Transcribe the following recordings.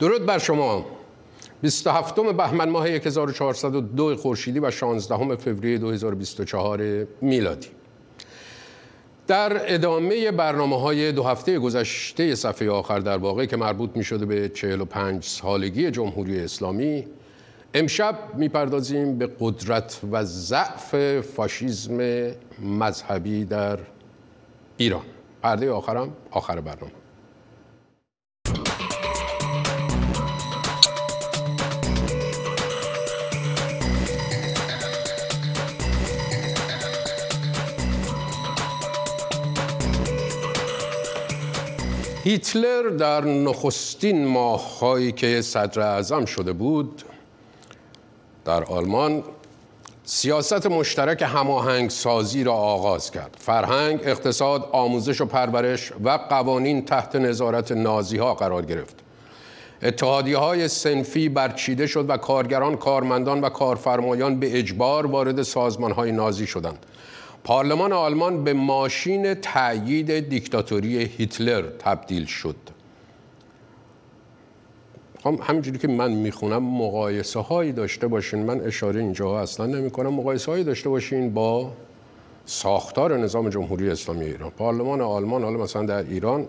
درود بر شما. 27 بهمن ماه 1402 خورشیدی و 16 فوریه 2024 میلادی. در ادامه برنامه های دو هفته گذشته صفحه آخر در واقع که مربوط می شده به 45 سالگی جمهوری اسلامی امشب می‌پردازیم به قدرت و ضعف فاشیزم مذهبی در ایران. پرده آخرم آخر برنامه. هیتلر در نخستین ماههایی که صدر اعظم شده بود در آلمان سیاست مشترک هماهنگ سازی را آغاز کرد. فرهنگ، اقتصاد، آموزش و پرورش و قوانین تحت نظارت نازی ها قرار گرفت. اتحادی های سنفی برچیده شد و کارگران، کارمندان و کارفرمایان به اجبار وارد سازمان های نازی شدند. پارلمان آلمان به ماشین تأیید دیکتاتوری هیتلر تبدیل شد. همینجوری که من می‌خونم مقایسه هایی داشته باشین. من اشاره اینجا اصلا نمی کنم مقایسه هایی داشته باشین با ساختار نظام جمهوری اسلامی ایران. پارلمان آلمان حالا مثلا در ایران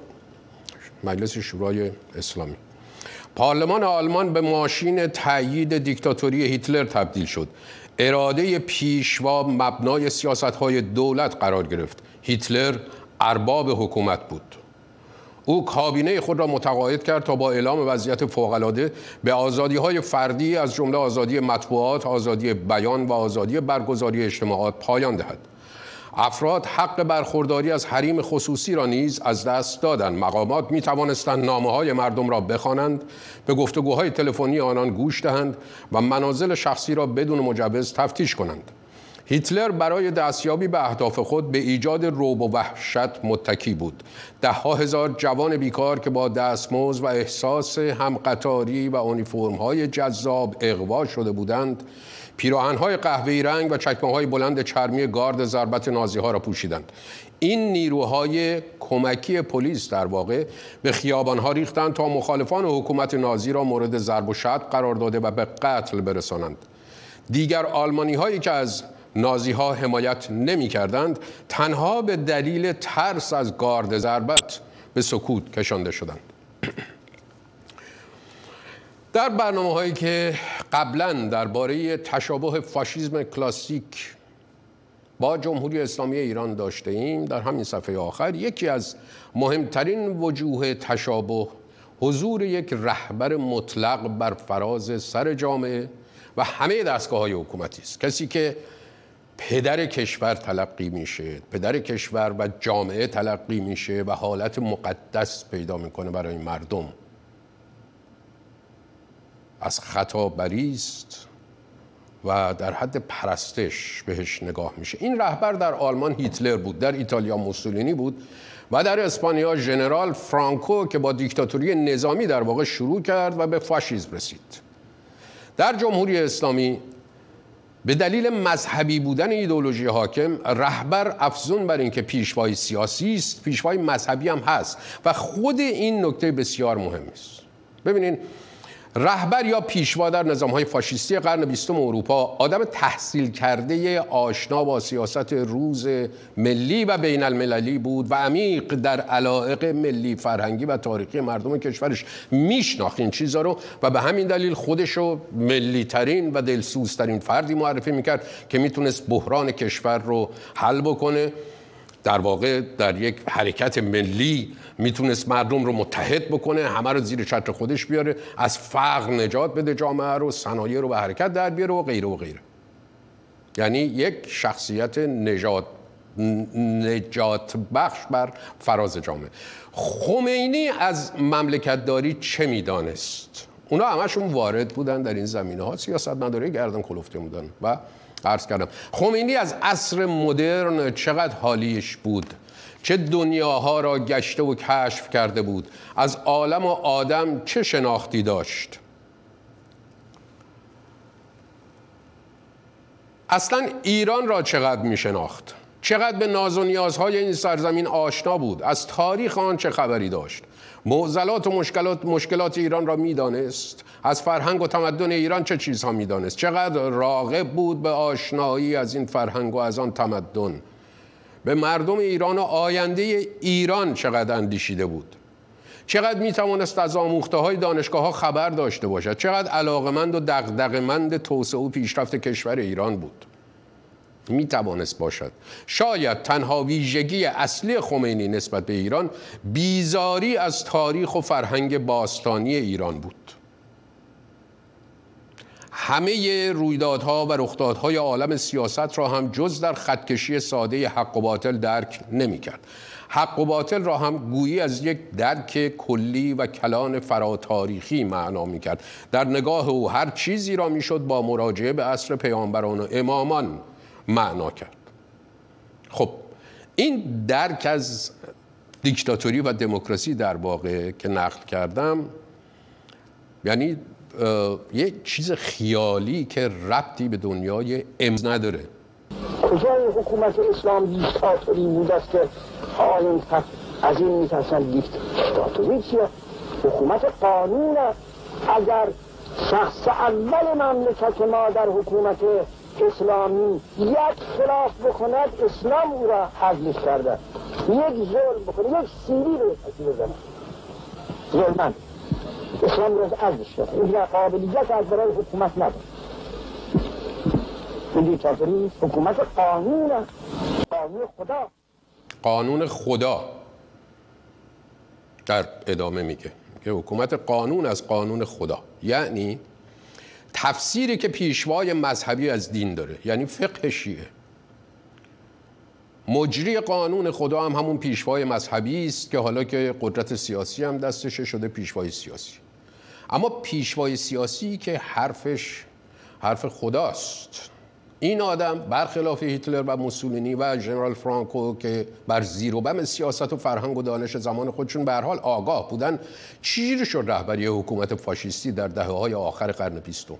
مجلس شورای اسلامی. پارلمان آلمان به ماشین تأیید دیکتاتوری هیتلر تبدیل شد. اراده پیشوا مبنای سیاست های دولت قرار گرفت هیتلر ارباب حکومت بود او کابینه خود را متقاعد کرد تا با اعلام وضعیت فوقالعاده به آزادی های فردی از جمله آزادی مطبوعات، آزادی بیان و آزادی برگزاری اجتماعات پایان دهد. افراد حق برخورداری از حریم خصوصی را نیز از دست دادند. مقامات می توانستند نامه های مردم را بخوانند به گفتگوهای تلفنی آنان گوش دهند و منازل شخصی را بدون مجوز تفتیش کنند. هیتلر برای دستیابی به اهداف خود به ایجاد روب و وحشت متکی بود. ده ها هزار جوان بیکار که با دستمزد و احساس همقطاری و اونیفرم های جذاب اقوا شده بودند پیراهنهای قهوه‌ای رنگ و چکمه های بلند چرمی گارد ضربت نازی ها را پوشیدند. این نیروهای کمکی پلیس در واقع به ها ریختند تا مخالفان حکومت نازی را مورد ضرب و شتم قرار داده و به قتل برسانند. دیگر آلمانی هایی که از نازی ها حمایت نمی کردند تنها به دلیل ترس از گارد ضربت به سکوت کشانده شدند. در برنامه هایی که قبلا درباره تشابه فاشیزم کلاسیک با جمهوری اسلامی ایران داشته ایم در همین صفحه آخر یکی از مهمترین وجوه تشابه حضور یک رهبر مطلق بر فراز سر جامعه و همه دستگاه های حکومتی است. کسی که پدر کشور تلقی میشه پدر کشور و جامعه تلقی میشه و حالت مقدس پیدا می‌کنه برای مردم. از خطا بریست و در حد پرستش بهش نگاه میشه. این رهبر در آلمان هیتلر بود در ایتالیا موسولینی بود و در اسپانیا ژنرال فرانکو که با دیکتاتوری نظامی در واقع شروع کرد و به فاشیسم رسید. در جمهوری اسلامی به دلیل مذهبی بودن ایدولوژی حاکم رهبر افزون بر اینکه پیشوای سیاسی است پیشوای مذهبی هم هست و خود این نکته بسیار مهم است. ببینین رهبر یا پیشوا در نظام های فاشیستی قرن بیستم اروپا آدم تحصیل کرده آشنا با سیاست روز ملی و بین المللی بود و عمیق در علائق ملی فرهنگی و تاریخی مردم کشورش میشناخت این چیزا رو و به همین دلیل خودش رو ملی ترین و دلسوزترین فردی معرفی می‌کرد که می‌تونست بحران کشور رو حل بکنه. در واقع در یک حرکت ملی می‌تونست مردم رو متحد بکنه همه رو زیر چتر خودش بیاره از فقر نجات بده جامعه رو صنایع رو به حرکت در بیاره و غیره و غیره. یعنی یک شخصیت نجات نجات بخش بر فراز جامعه. خمینی از مملکتداری چه می‌دانست؟ اونا همشون وارد بودن در این زمینه ها سیاست مداری گردن کلفته بودن و عرض کردم. خمینی از عصر مدرن چقدر حالیش بود؟ چه دنیاها را گشته و کشف کرده بود؟ از عالم و آدم چه شناختی داشت؟ اصلا ایران را چقدر می شناخت چقدر به ناز و نیازهای این سرزمین آشنا بود؟ از تاریخ آن چه خبری داشت؟ معضلات و مشکلات, مشکلات ایران را می‌دانست. از فرهنگ و تمدن ایران چه چیزها می‌دانست؟ چقدر راغب بود به آشنایی از این فرهنگ و از آن تمدن. به مردم ایران و آینده ایران چقدر اندیشیده بود؟ چقدر می توانست از آموخته های دانشگاه ها خبر داشته باشد؟ چقدر علاقمند و دغدغه‌مند توسعه و پیشرفت کشور ایران بود؟ می توانست باشد شاید تنها ویژگی اصلی خمینی نسبت به ایران بیزاری از تاریخ و فرهنگ باستانی ایران بود همه رویدادها و رخدادهای عالم سیاست را هم جز در خطکشی ساده حق و باطل درک نمی کرد. حق و باطل را هم گویی از یک درک کلی و کلان فراتاریخی معنا می کرد. در نگاه او هر چیزی را می شد با مراجعه به عصر پیامبران و امامان معنا کرد. خب این درک از دیکتاتوری و دموکراسی در واقع که نقل کردم یعنی یک چیز خیالی که ربطی به دنیای امز نداره. کجای حکومت اسلام دیکتاتوری بود است که حال از این میترسن دیکتاتوری چیه؟ حکومت قانون اگر شخص اول مملکت ما در حکومت اسلامی یک خلاف بکند اسلام او را حذف کرده. یک ظلم بکنه یک سیری رو بزنه ظلمن اسلام رو حذف کرده. این قابلیت از برای حکومت نداره این دیکتاتوری حکومت قانون قانون خدا. قانون خدا. در ادامه میگه که حکومت قانون از قانون خدا. یعنی تفسیری که پیشوای مذهبی از دین داره یعنی فقه شیعه. مجری قانون خدا هم همون پیشوای مذهبی است که حالا که قدرت سیاسی هم دستش شده پیشوای سیاسی. اما پیشوای سیاسی که حرفش حرف خداست. این آدم برخلاف هیتلر و موسولینی و ژنرال فرانکو که بر زیر و بم سیاست و فرهنگ و دانش زمان خودشون به حال آگاه بودن چیر شد رهبری حکومت فاشیستی در دهه های آخر قرن بیستم؟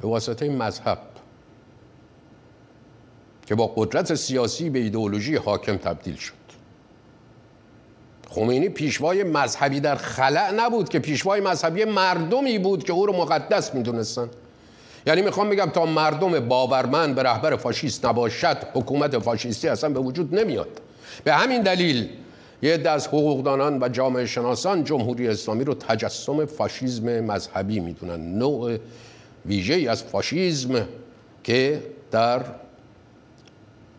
به واسطه مذهب که با قدرت سیاسی به ایدئولوژی حاکم تبدیل شد. خمینی پیشوای مذهبی در خلع نبود که پیشوای مذهبی مردمی بود که او رو مقدس می‌دونستن. یعنی می‌خوام بگم تا مردم باورمند به رهبر فاشیست نباشد حکومت فاشیستی اصلا به وجود نمیاد. به همین دلیل یه عده از حقوقدانان و جامعه شناسان جمهوری اسلامی رو تجسم فاشیزم مذهبی می‌دونن. نوع ویژه از فاشیزم که در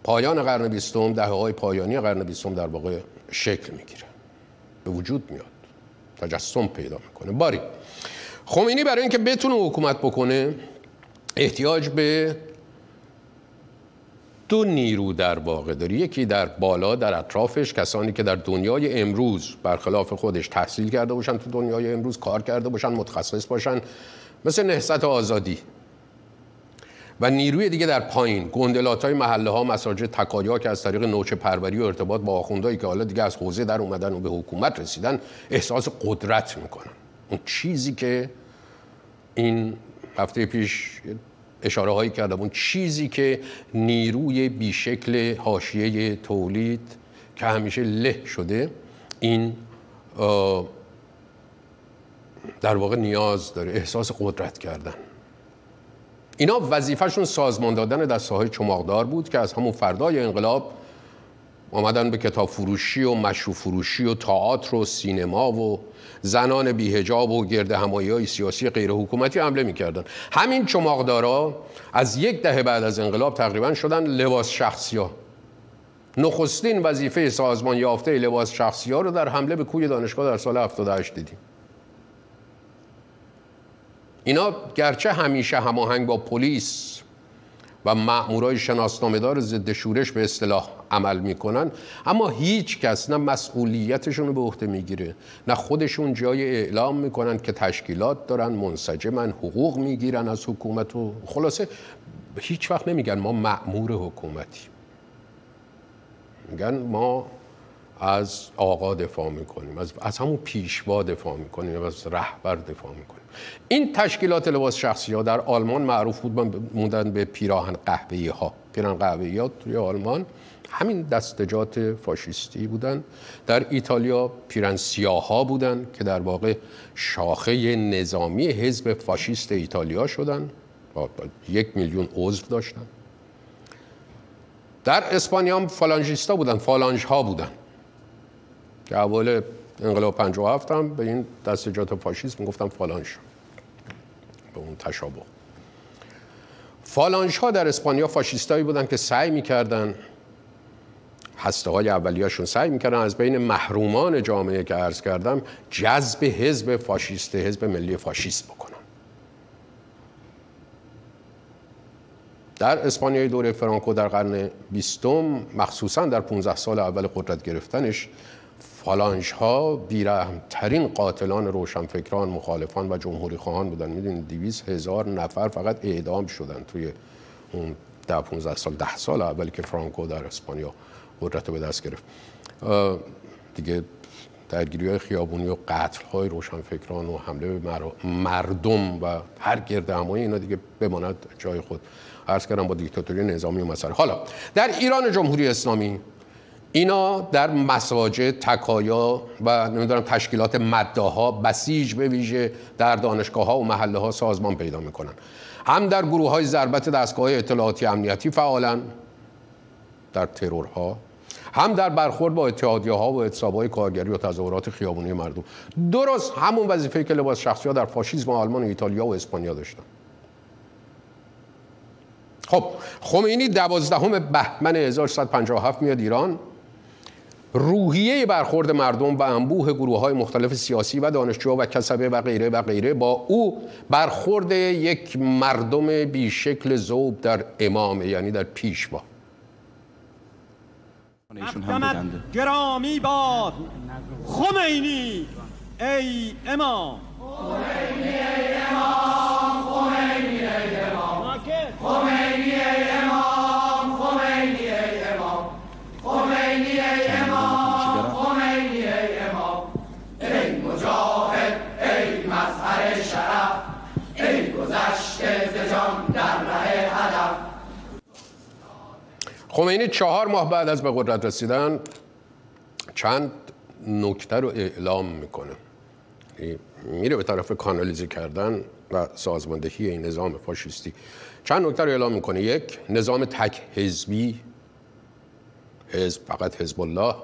پایان قرن بیستم دهه های پایانی قرن بیستم در واقع شکل می‌گیره. به وجود میاد. تجسم پیدا می‌کنه. باری. خمینی برای اینکه بتونه حکومت بکنه احتیاج به دو نیرو در واقع داره. یکی در بالا در اطرافش کسانی که در دنیای امروز برخلاف خودش تحصیل کرده باشن تو دنیای امروز کار کرده باشن متخصص باشن مثل نهست آزادی. و نیروی دیگه در پایین. گندلات های محله ها مساجد تکایا که از طریق نوچه پروری و ارتباط با آخوندهایی که حالا دیگه از حوزه در اومدن و به حکومت رسیدن احساس قدرت می‌کنن. اون چیزی که این هفته پیش اشاره هایی کردم اون چیزی که نیروی بیشکل حاشیه تولید که همیشه له شده این در واقع نیاز داره احساس قدرت کردن. اینا وظیفهشون سازمان دادن دسته های چماقدار بود که از همون فردای انقلاب آمدن به کتاب فروشی و مشروع فروشی و تئاتر و سینما و زنان بیهجاب و گرد همایی های سیاسی غیر حکومتی حمله می‌کردن. همین چماقدارا از یک دهه بعد از انقلاب تقریبا شدن لباس شخصی ها نخستین وظیفه سازمان یافته لباس شخصی ها رو در حمله به کوی دانشگاه در سال 78 دیدیم. اینا گرچه همیشه هماهنگ با پلیس و مأمورای شناسنامه‌دار ضد شورش به اصطلاح عمل می‌کنن اما هیچ کس نه مسئولیتشون رو به عهده می‌گیره نه خودشون جای اعلام می‌کنن که تشکیلات دارن منسجمن حقوق می‌گیرن از حکومت و خلاصه هیچ وقت نمیگن ما مأمور حکومتی میگن ما از آقا دفاع می‌کنیم از, از همون پیشوا دفاع می‌کنیم از رهبر دفاع می‌کنیم. این تشکیلات لباس شخصی ها در آلمان معروف بود موندن به پیراهن قهوه‌ای ها پیراهن قهوه‌ای ها توی آلمان همین دستجات فاشیستی بودن. در ایتالیا پیرن سیاه ها بودن که در واقع شاخه نظامی حزب فاشیست ایتالیا شدن. یک میلیون عضو داشتن. در اسپانیا هم فالانژیستا بودن فالانژ ها بودن. که اول انقلاب 57 هم به این دستجات فاشیسم گفتم فالانژ به اون تشابه. فالانژ ها در اسپانیا فاشیستایی بودن که سعی می‌کردن هسته های اولیاشون سعی می‌کردن از بین محرومان جامعه که عرض کردم جذب حزب فاشیست حزب ملی فاشیست بکنن. در اسپانیای دوره فرانکو در قرن بیستم مخصوصا در 15 سال اول قدرت گرفتنش فالانج ها ترین قاتلان روشنفکران مخالفان و جمهوری خواهان بودن. می‌دونید 200 هزار نفر فقط اعدام شدن توی اون ده 15 سال ده سال اولی که فرانکو در اسپانیا قدرت به دست گرفت. دیگه درگیری های خیابونی و قتل های روشنفکران و حمله به مردم و هر گرد همایی اینا دیگه بماند جای خود. عرض کردم با دیکتاتوری نظامی و مسئله حالا در ایران جمهوری اسلامی اینا در مساجد تکایا و نمی‌دونم تشکیلات مداها بسیج به ویژه در دانشگاه ها و محله ها سازمان پیدا می‌کنن. هم در گروه های ضربت دستگاه اطلاعاتی امنیتی فعالن در ترورها هم در برخورد با اتحادیه ها و اتصاب های کارگری و تظاهرات خیابونی مردم. درست همون وظیفه که لباس شخصی ها در فاشیسم آلمان و ایتالیا و اسپانیا داشتن. خب خمینی دوازدهم بهمن 1157 میاد ایران. روحیه برخورد مردم و انبوه گروه های مختلف سیاسی و دانشجو و کسبه و غیره و غیره با او برخورد یک مردم بیشکل زوب در امام یعنی در پیشوا. گرامی باد. خمینی ای امام. خمینی ای امام. خمینی ای امام. خمینی ای امام. خمینی چهار ماه بعد از به قدرت رسیدن چند نکته رو اعلام می‌کنه. میره به طرف کانالیزی کردن و سازماندهی این نظام فاشیستی. چند نکته رو اعلام می‌کنه. یک نظام تک حزبی حزب فقط حزب الله.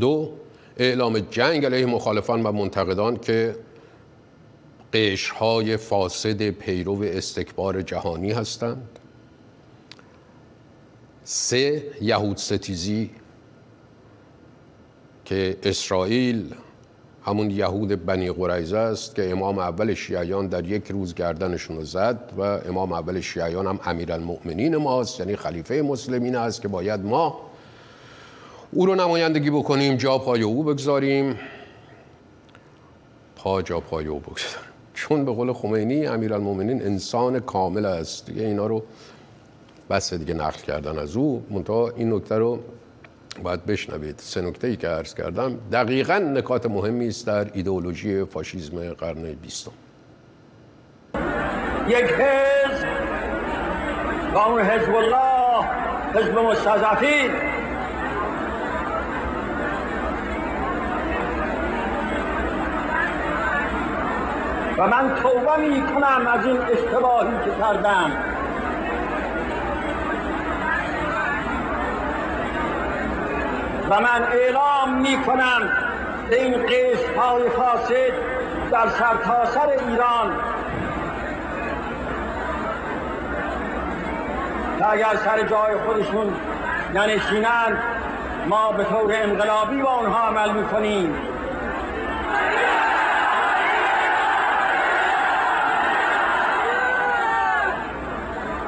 دو اعلام جنگ علیه مخالفان و منتقدان که قشرهای فاسد پیرو استکبار جهانی هستند. سه یهود ستیزی که اسرائیل همون یهود بنی قریزه است که امام اول شیعیان در یک روز گردنشون رو زد و امام اول شیعیان هم امیرالمؤمنین ماست یعنی خلیفه مسلمین است که باید ما او رو نمایندگی بکنیم جا پای او بگذاریم. پا جا پای او بگذاریم. چون به قول خمینی امیرالمؤمنین انسان کامل است. دیگه اینا رو بس دیگه نقل کردن از او منتها این نکته رو باید بشنوید. سه نکته ای که عرض کردم دقیقا نکات مهمی است در ایدئولوژی فاشیزم قرن بیستم. یک حزب اون حزب الله حزب مستضعفین. و من توبه می کنم از این اشتباهی که کردم. و من اعلام می کنم به این قشت های فاسد در سرتاسر سر ایران. که اگر سر جای خودشون ننشینند ما به طور انقلابی با اونها عمل می‌کنیم.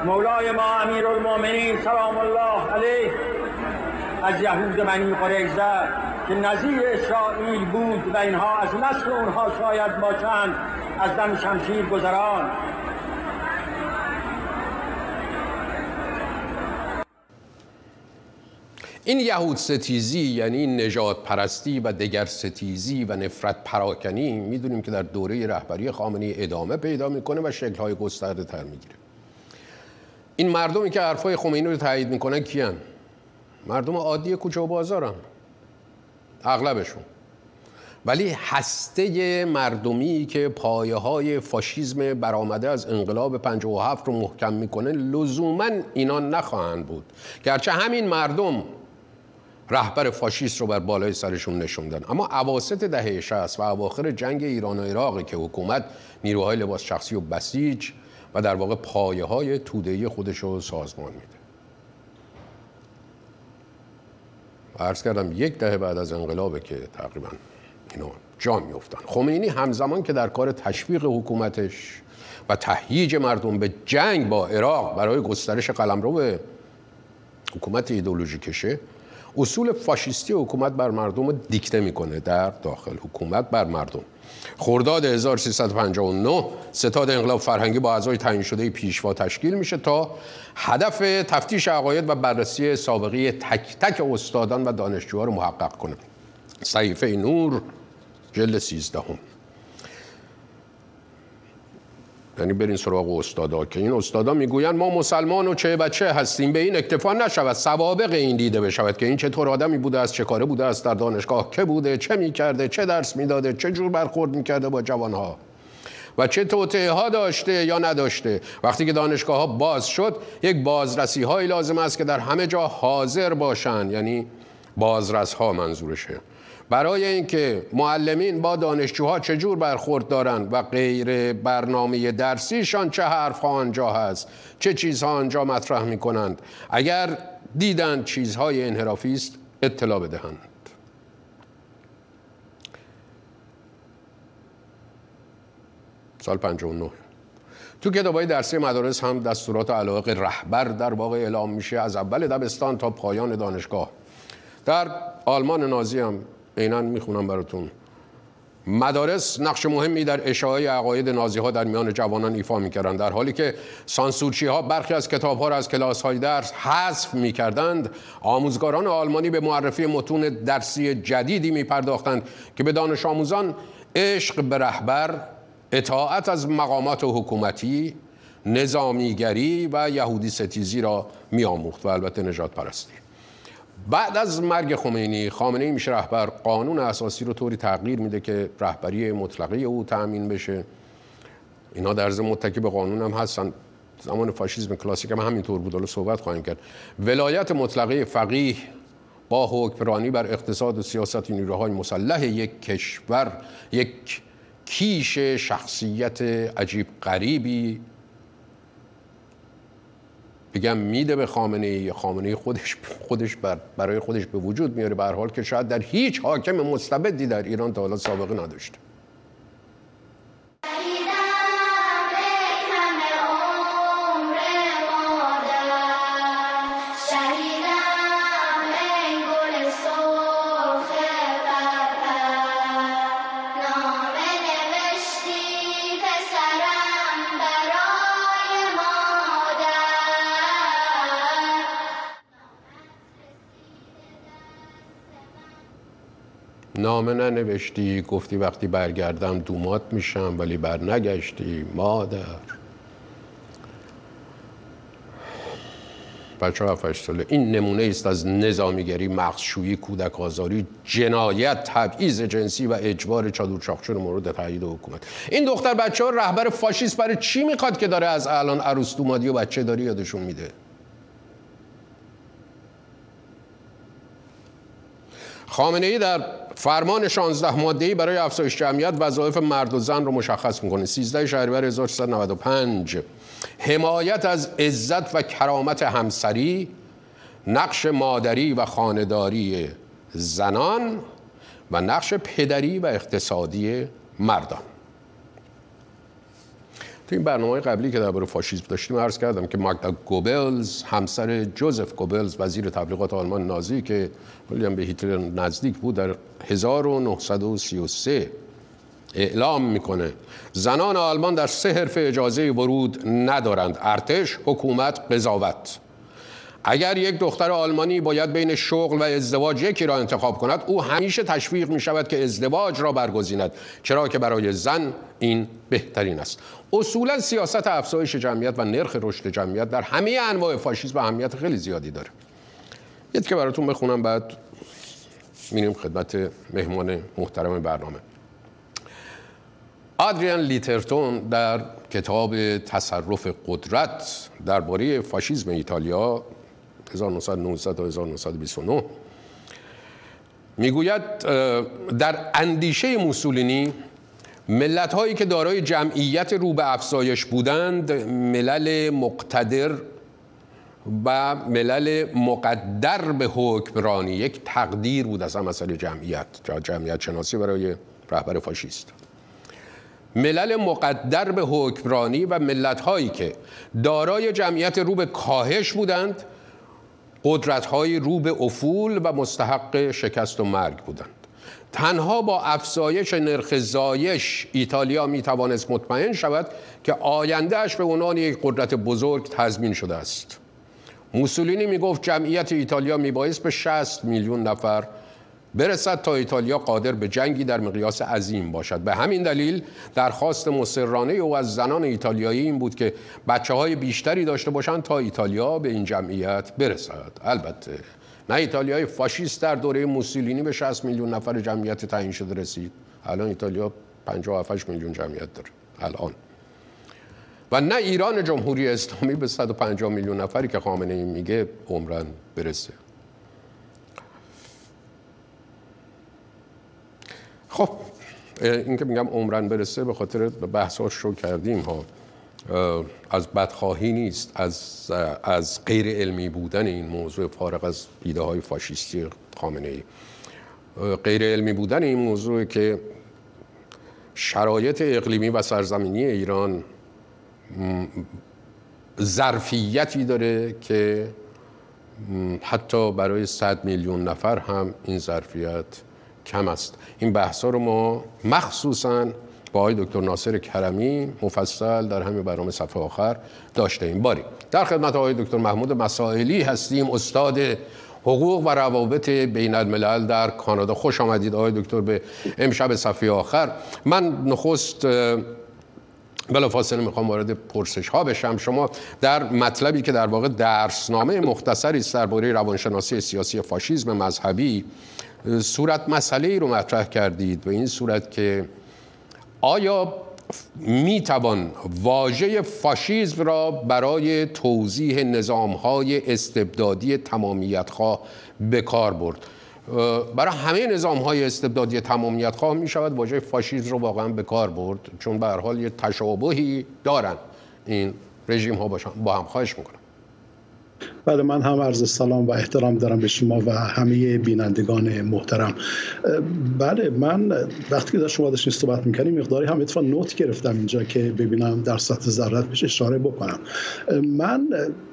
مولای ما امیر المومنین سلام الله علیه از یهود منی قریزه که نظیر اسرائیل بود و اینها از نسل اونها شاید باشند از دم شمشیر گذران. این یهود ستیزی یعنی نجات پرستی و دگر ستیزی و نفرت پراکنی می‌دونیم که در دوره رهبری خامنی ادامه پیدا می‌کنه و شکلهای گسترده تر می‌گیره. این مردمی که حرفای خمینی رو تایید می‌کنن کیان؟ مردم عادی کوچه و بازارن. اغلبشون. ولی هسته مردمی که پایه های فاشیزم برآمده از انقلاب 57 رو محکم می‌کنه لزوما اینا نخواهند بود. گرچه همین مردم رهبر فاشیست رو بر بالای سرشون نشوندن اما عواست دهه 60 و اواخر جنگ ایران و عراق که حکومت نیروهای لباس شخصی و بسیج و در واقع پایه های تودهی خودش رو سازمان میده. عرض کردم یک دهه بعد از انقلابه که تقریبا اینا جا میفتن خمینی همزمان که در کار تشویق حکومتش و تهییج مردم به جنگ با عراق برای گسترش قلمرو حکومت ایدولوژیکشه اصول فاشیستی حکومت بر مردم رو دیکته می‌کنه در داخل حکومت بر مردم. خرداد 1359 ستاد انقلاب فرهنگی با اعضای تعیین شده پیشوا تشکیل میشه تا هدف تفتیش عقاید و بررسی سابقه تک تک استادان و دانشجوها رو محقق کنه صحیفه نور جلد 13 هم. یعنی برین سراغ استادا که این استادا می‌گویند ما مسلمان و چه بچه هستیم. به این اکتفا نشود. سوابق این دیده بشود که این چطور آدمی بوده است چه کاره بوده است در دانشگاه که بوده چه می‌کرده چه درس می‌داده چه جور برخورد می‌کرده با جوانها و چه توطعه ها داشته یا نداشته. وقتی که دانشگاه ها باز شد یک بازرسی هایی لازم است که در همه جا حاضر باشند. یعنی بازرس ها منظورشه. برای اینکه معلمین با دانشجوها چجور برخورد دارند و غیر برنامه درسیشان چه حرف ها آنجا هست چه چیزها آنجا مطرح می کنند اگر دیدند چیزهای انحرافی است اطلاع بدهند. سال 59 تو کتابای درسی مدارس هم دستورات علاق رهبر در واقع اعلام میشه از اول دبستان تا پایان دانشگاه. در آلمان نازی هم عینا می‌خونم براتون. مدارس نقش مهمی در اشاعه عقاید نازی ها در میان جوانان ایفا می‌کردند در حالی که سانسورچی ها برخی از کتاب ها را از کلاس های درس حذف می‌کردند. آموزگاران آلمانی به معرفی متون درسی جدیدی میپرداختند که به دانش آموزان عشق به رهبر اطاعت از مقامات حکومتی نظامیگری و یهودی ستیزی را میآموخت و البته نجات پرستی بعد از مرگ خمینی خامنه میشه رهبر. قانون اساسی رو طوری تغییر میده که رهبری مطلقه او تأمین بشه. اینا در ضمن متکی به قانون هم هستن. زمان فاشیسم کلاسیک هم همینطور بود. حالا صحبت خواهیم کرد. ولایت مطلقه فقیه با حکمرانی بر اقتصاد و سیاست نیروهای مسلح یک کشور یک کیش شخصیت عجیب غریبی بگم میده به خامنه ای خامنه خودش خودش برای خودش به وجود میاره. به حال که شاید در هیچ حاکم مستبدی در ایران تا حالا سابقه نداشته. نامه ننوشتی گفتی وقتی برگردم دومات میشم ولی بر نگشتی مادر. بچه ها ساله. این نمونه است از نظامیگری مغزشویی کودک آزاری جنایت تبعیض جنسی و اجبار چادر چاخشون مورد تایید حکومت. این دختر بچه ها رهبر فاشیست. برای چی می‌خواد که داره از الان عروس دومادی و بچه داری یادشون میده؟ خامنه ای در فرمان 16 ماده برای افزایش جمعیت وظایف مرد و زن رو مشخص می‌کنه. 13 شهریور 1395 حمایت از عزت و کرامت همسری نقش مادری و خانداری زنان و نقش پدری و اقتصادی مردان. تو این برنامه قبلی که درباره فاشیسم داشتیم عرض کردم که ماگدا گوبلز همسر جوزف گوبلز وزیر تبلیغات آلمان نازی که ولی هم به هیتلر نزدیک بود در 1933 اعلام می‌کنه. زنان آلمان در سه حرف اجازه ورود ندارند. ارتش حکومت قضاوت. اگر یک دختر آلمانی باید بین شغل و ازدواج یکی را انتخاب کند او همیشه تشویق می شود که ازدواج را برگزیند چرا که برای زن این بهترین است. اصولا سیاست افزایش جمعیت و نرخ رشد جمعیت در همه انواع فاشیسم اهمیت خیلی زیادی داره. یه که براتون بخونم بعد میریم خدمت مهمان محترم برنامه. آدریان لیترتون در کتاب تصرف قدرت درباره فاشیسم ایتالیا 1919 تا 1929 می‌گوید در اندیشه موسولینی ملت هایی که دارای جمعیت رو به افزایش بودند ملل مقتدر و ملل مقدر به حکمرانی یک تقدیر بود از مسئله جمعیت جمعیت شناسی برای رهبر فاشیست. ملل مقدر به حکمرانی و ملت هایی که دارای جمعیت رو به کاهش بودند قدرت های رو به افول و مستحق شکست و مرگ بودند. تنها با افزایش نرخ زایش ایتالیا می توانست مطمئن شود که آیندهش به عنوان یک قدرت بزرگ تضمین شده است. موسولینی می گفت جمعیت ایتالیا می به 60 میلیون نفر برسد تا ایتالیا قادر به جنگی در مقیاس عظیم باشد. به همین دلیل درخواست مسررانه او از زنان ایتالیایی این بود که بچه های بیشتری داشته باشند تا ایتالیا به این جمعیت برسد. البته نه ایتالیای فاشیست در دوره موسولینی به 60 میلیون نفر جمعیت تعیین شده رسید. الان ایتالیا 57 میلیون جمعیت داره الان. و نه ایران جمهوری اسلامی به 150 میلیون نفری که خامنه ای میگه عمرن برسه. خب این که میگم عمرن برسه به خاطر بحثاش کردیم ها. از بدخواهی نیست از, از غیر علمی بودن این موضوع فارغ از ایده های فاشیستی خامنه ای غیر علمی بودن این موضوع که شرایط اقلیمی و سرزمینی ایران ظرفیتی داره که حتی برای 100 میلیون نفر هم این ظرفیت کم است. این بحث رو ما مخصوصا با آقای دکتر ناصر کرمی مفصل در همین برنامه صفحه آخر داشته ایم. باری. در خدمت آقای دکتر محمود مسائلی هستیم استاد حقوق و روابط بین الملل در کانادا. خوش آمدید آقای دکتر به امشب صفحه آخر. من نخست بلا فاصله می‌خوام وارد پرسش ها بشم. شما در مطلبی که در واقع درسنامه مختصری است درباره روانشناسی سیاسی فاشیسم مذهبی صورت مسئله ای رو مطرح کردید به این صورت که آیا می توان واژه فاشیزم را برای توضیح نظام های استبدادی تمامیت خواه به کار برد؟ برای همه نظام های استبدادی تمامیت خواه می شود واژه فاشیزم رو واقعا به کار برد چون به هر حال یه تشابهی دارن. این رژیم ها با هم خواهش می‌کنم. بله من هم عرض سلام و احترام دارم به شما و همه بینندگان محترم. بله من وقتی که در شما داشتین صحبت می‌کنیم مقداری هم اتفاق نوت گرفتم اینجا که ببینم در سطح ذرت بهش اشاره بکنم. من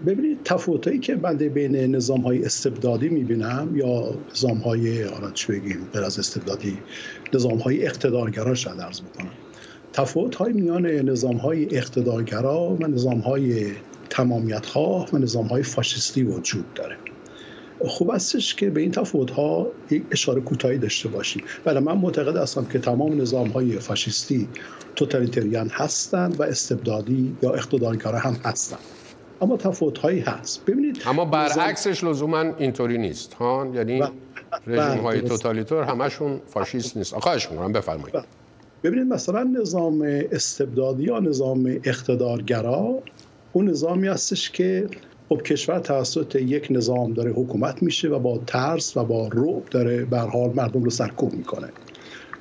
ببینید تفاوتایی که بنده بین نظام های استبدادی می‌بینم یا نظام های چی بگیم از استبدادی نظام های اقتدارگرا شاید عرض بکنم. تفاوت های میان نظام های اقتدارگرا و نظام های تمامیت ها و نظام های فاشیستی وجود داره. خوب استش که به این تفاوت ها یک اشاره کوتاهی داشته باشیم. ولی من معتقد هستم که تمام نظام های فاشیستی توتالیتریان هستند و استبدادی یا اقتدارگرا هم هستند. اما تفاوت هایی هست. ببینید اما برعکسش لزوما اینطوری نیست ها؟ یعنی رژیم های توتالیتور همشون فاشیست نیست. خواهش می‌کنم بفرمایید. ببینید مثلا نظام استبدادی یا نظام اقتدارگرا اون نظامی هستش که خب کشور توسط یک نظام داره حکومت میشه و با ترس و با رعب داره به حال مردم رو سرکوب می‌کنه.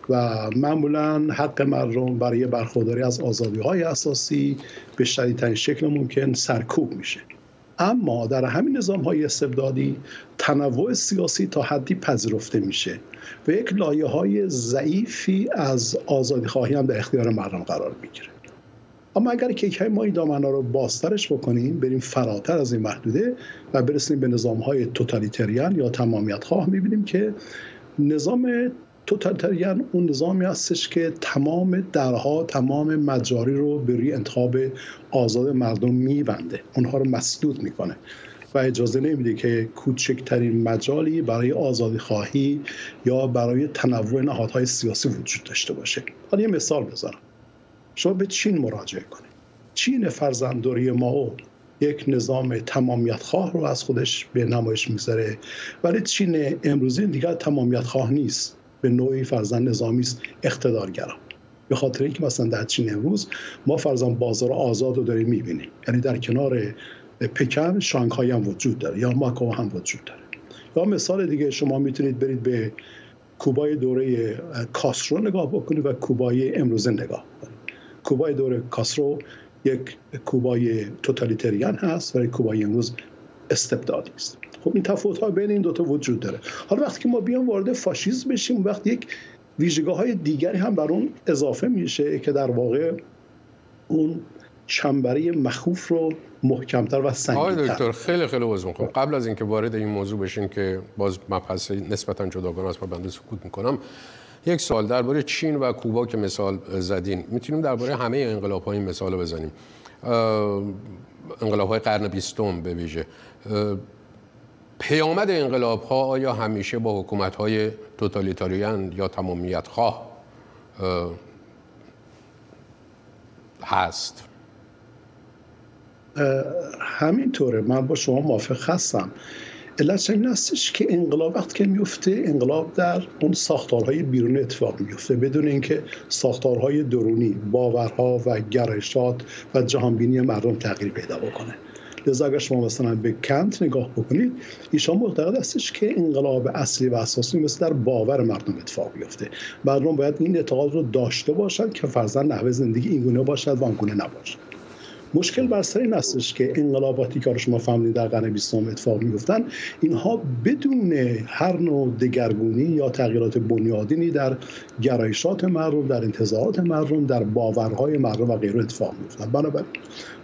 و معمولا حق مردم برای برخورداری از آزادی های اساسی به شدیدترین شکل ممکن سرکوب میشه. اما در همین نظام های استبدادی تنوع سیاسی تا حدی پذیرفته میشه و یک لایه های ضعیفی از آزادی خواهی هم در اختیار مردم قرار می‌گیره. اما اگر کیک های ما این دامنا رو بازترش بکنیم بریم فراتر از این محدوده و برسیم به نظام های توتالیتریان یا تمامیت خواه می‌بینیم که نظام توتالیتریان اون نظامی هستش که تمام درها تمام مجاری رو به روی انتخاب آزاد مردم میبنده. اونها رو مسدود می‌کنه و اجازه نمیده که کوچکترین مجالی برای آزادی خواهی یا برای تنوع نهادهای سیاسی وجود داشته باشه. حالا یه مثال بزنم. شما به چین مراجعه کنید. چین فرزندوری ما یک نظام تمامیت خواه رو از خودش به نمایش می‌ذاره ولی چین امروزی دیگر تمامیت خواه نیست. به نوعی فرزند نظامی است اقتدارگرا. به خاطر اینکه مثلا در چین امروز ما فرزند بازار آزاد رو داریم می‌بینیم. یعنی در کنار پکن شانگهای هم وجود داره یا ماکو هم وجود داره. یا مثال دیگه شما می‌تونید برید به کوبای دوره کاسرو نگاه بکنید و کوبای امروزه نگاه کنید کوبای دوره کاسرو یک کوبای توتالیتریان هست ولی کوبای امروز استبدادی است. خب این تفاوت ها بین این دوتا وجود داره. حالا وقتی که ما بیام وارد فاشیسم بشیم وقتی یک ویژگاه های دیگری هم بر اون اضافه میشه که در واقع اون چنبره مخوف رو محکمتر و سنگین‌تر. آقای دکتر خیلی خیلی عذر می‌خوام قبل از اینکه وارد این موضوع بشین که باز مبحث نسبتا جداگانه است و بنده سکوت می‌کنم. یک سال درباره چین و کوبا که مثال زدین. می‌تونیم درباره همه انقلاب های مثال رو بزنیم. انقلاب های قرن بیستم به ویژه. پیامد انقلاب ها آیا همیشه با حکومت های توتالیتاریان یا تمامیت خواه هست. همینطوره. من با شما موافق هستم. علت این هستش که انقلاب وقتی که میفته انقلاب در اون ساختارهای بیرون اتفاق میفته بدون اینکه ساختارهای درونی باورها و گرایشات و جهانبینی مردم تغییر پیدا بکنه لذا اگر شما مثلا به کنت نگاه بکنید ایشان معتقد هستش که انقلاب اصلی و اساسی مثل در باور مردم اتفاق بیفته مردم باید این اعتقاد رو داشته باشند که فرزن نحوه زندگی اینگونه باشد و آنگونه نباشد مشکل بر سر این هستش که انقلاباتی که شما فهمیدید در قرن بیستم اتفاق میفتن اینها بدون هر نوع دگرگونی یا تغییرات بنیادینی در گرایشات مردم در انتظارات مردم در باورهای مردم و غیره اتفاق میفتن بنابراین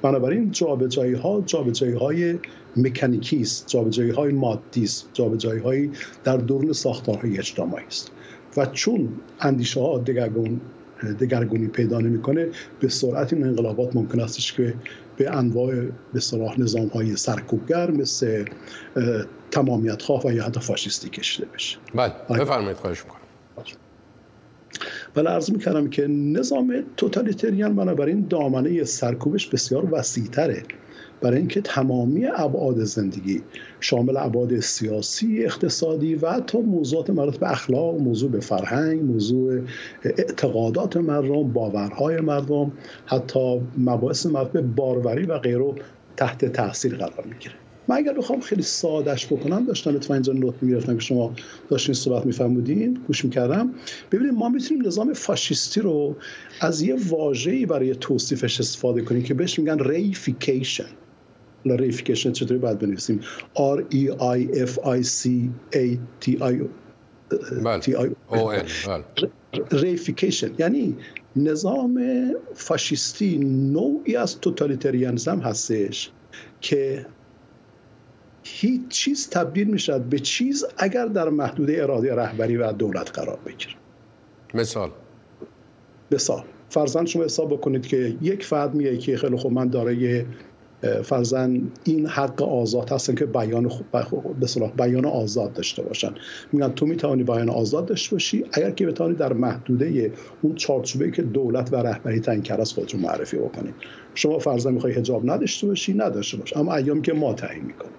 بنابراین جابجایی ها جابجایی های مکانیکی است جابجایی های مادی است جابجایی های در درون ساختارهای اجتماعی است. و چون اندیشه ها دگرگون دگرگونی پیدا نمی‌کنه به سرعت این انقلابات ممکن است که به انواع به صلاح نظام های سرکوبگر مثل تمامیت خواه و یا حتی فاشیستی کشیده بشه. بله بفرمایید خواهش می‌کنم. ولی عرض می‌کردم که نظام توتالیتریان بنابراین دامنه سرکوبش بسیار وسیعتره. برای اینکه تمامی ابعاد زندگی شامل ابعاد سیاسی اقتصادی و حتی موضوعات مربوط به اخلاق موضوع به فرهنگ موضوع اعتقادات مردم باورهای مردم حتی مباحث مربوط به باروری و غیره تحت تاثیر قرار می‌گیره. من اگر بخوام خیلی سادش بکنم داشتم اتفاقا اینجا note می‌گرفتم که شما داشتین صحبت می‌فرمودین گوش می‌کردم. ببینید ما می‌تونیم نظام فاشیستی رو از یه واژه‌ای برای توصیفش استفاده کنیم که بهش میگن reification reification چطوری باید بنویسیم؟ R E I F I C A T I T I O. ریفیکیشن یعنی نظام فاشیستی نوعی از توتالیتریانزم هستش که هیچ چیز تبدیل می‌شد به چیز اگر در محدوده اراده رهبری و دولت قرار بگیره مثال. مثال. فرزند شما حساب بکنید که یک فرد میگه که خیلی خوب من دارای فرزن این حق آزاد هستن که بیان به صلاح بیان آزاد داشته باشن. میگن تو می‌توانی بیان آزاد داشته باشی اگر که بتوانی در محدوده اون چارچوبه که دولت و رهبری تعیین کرده است خودتون معرفی بکنید شما فرزن می‌خوای حجاب نداشته باشی نداشته باش. اما ایام که ما تعیین می‌کنیم.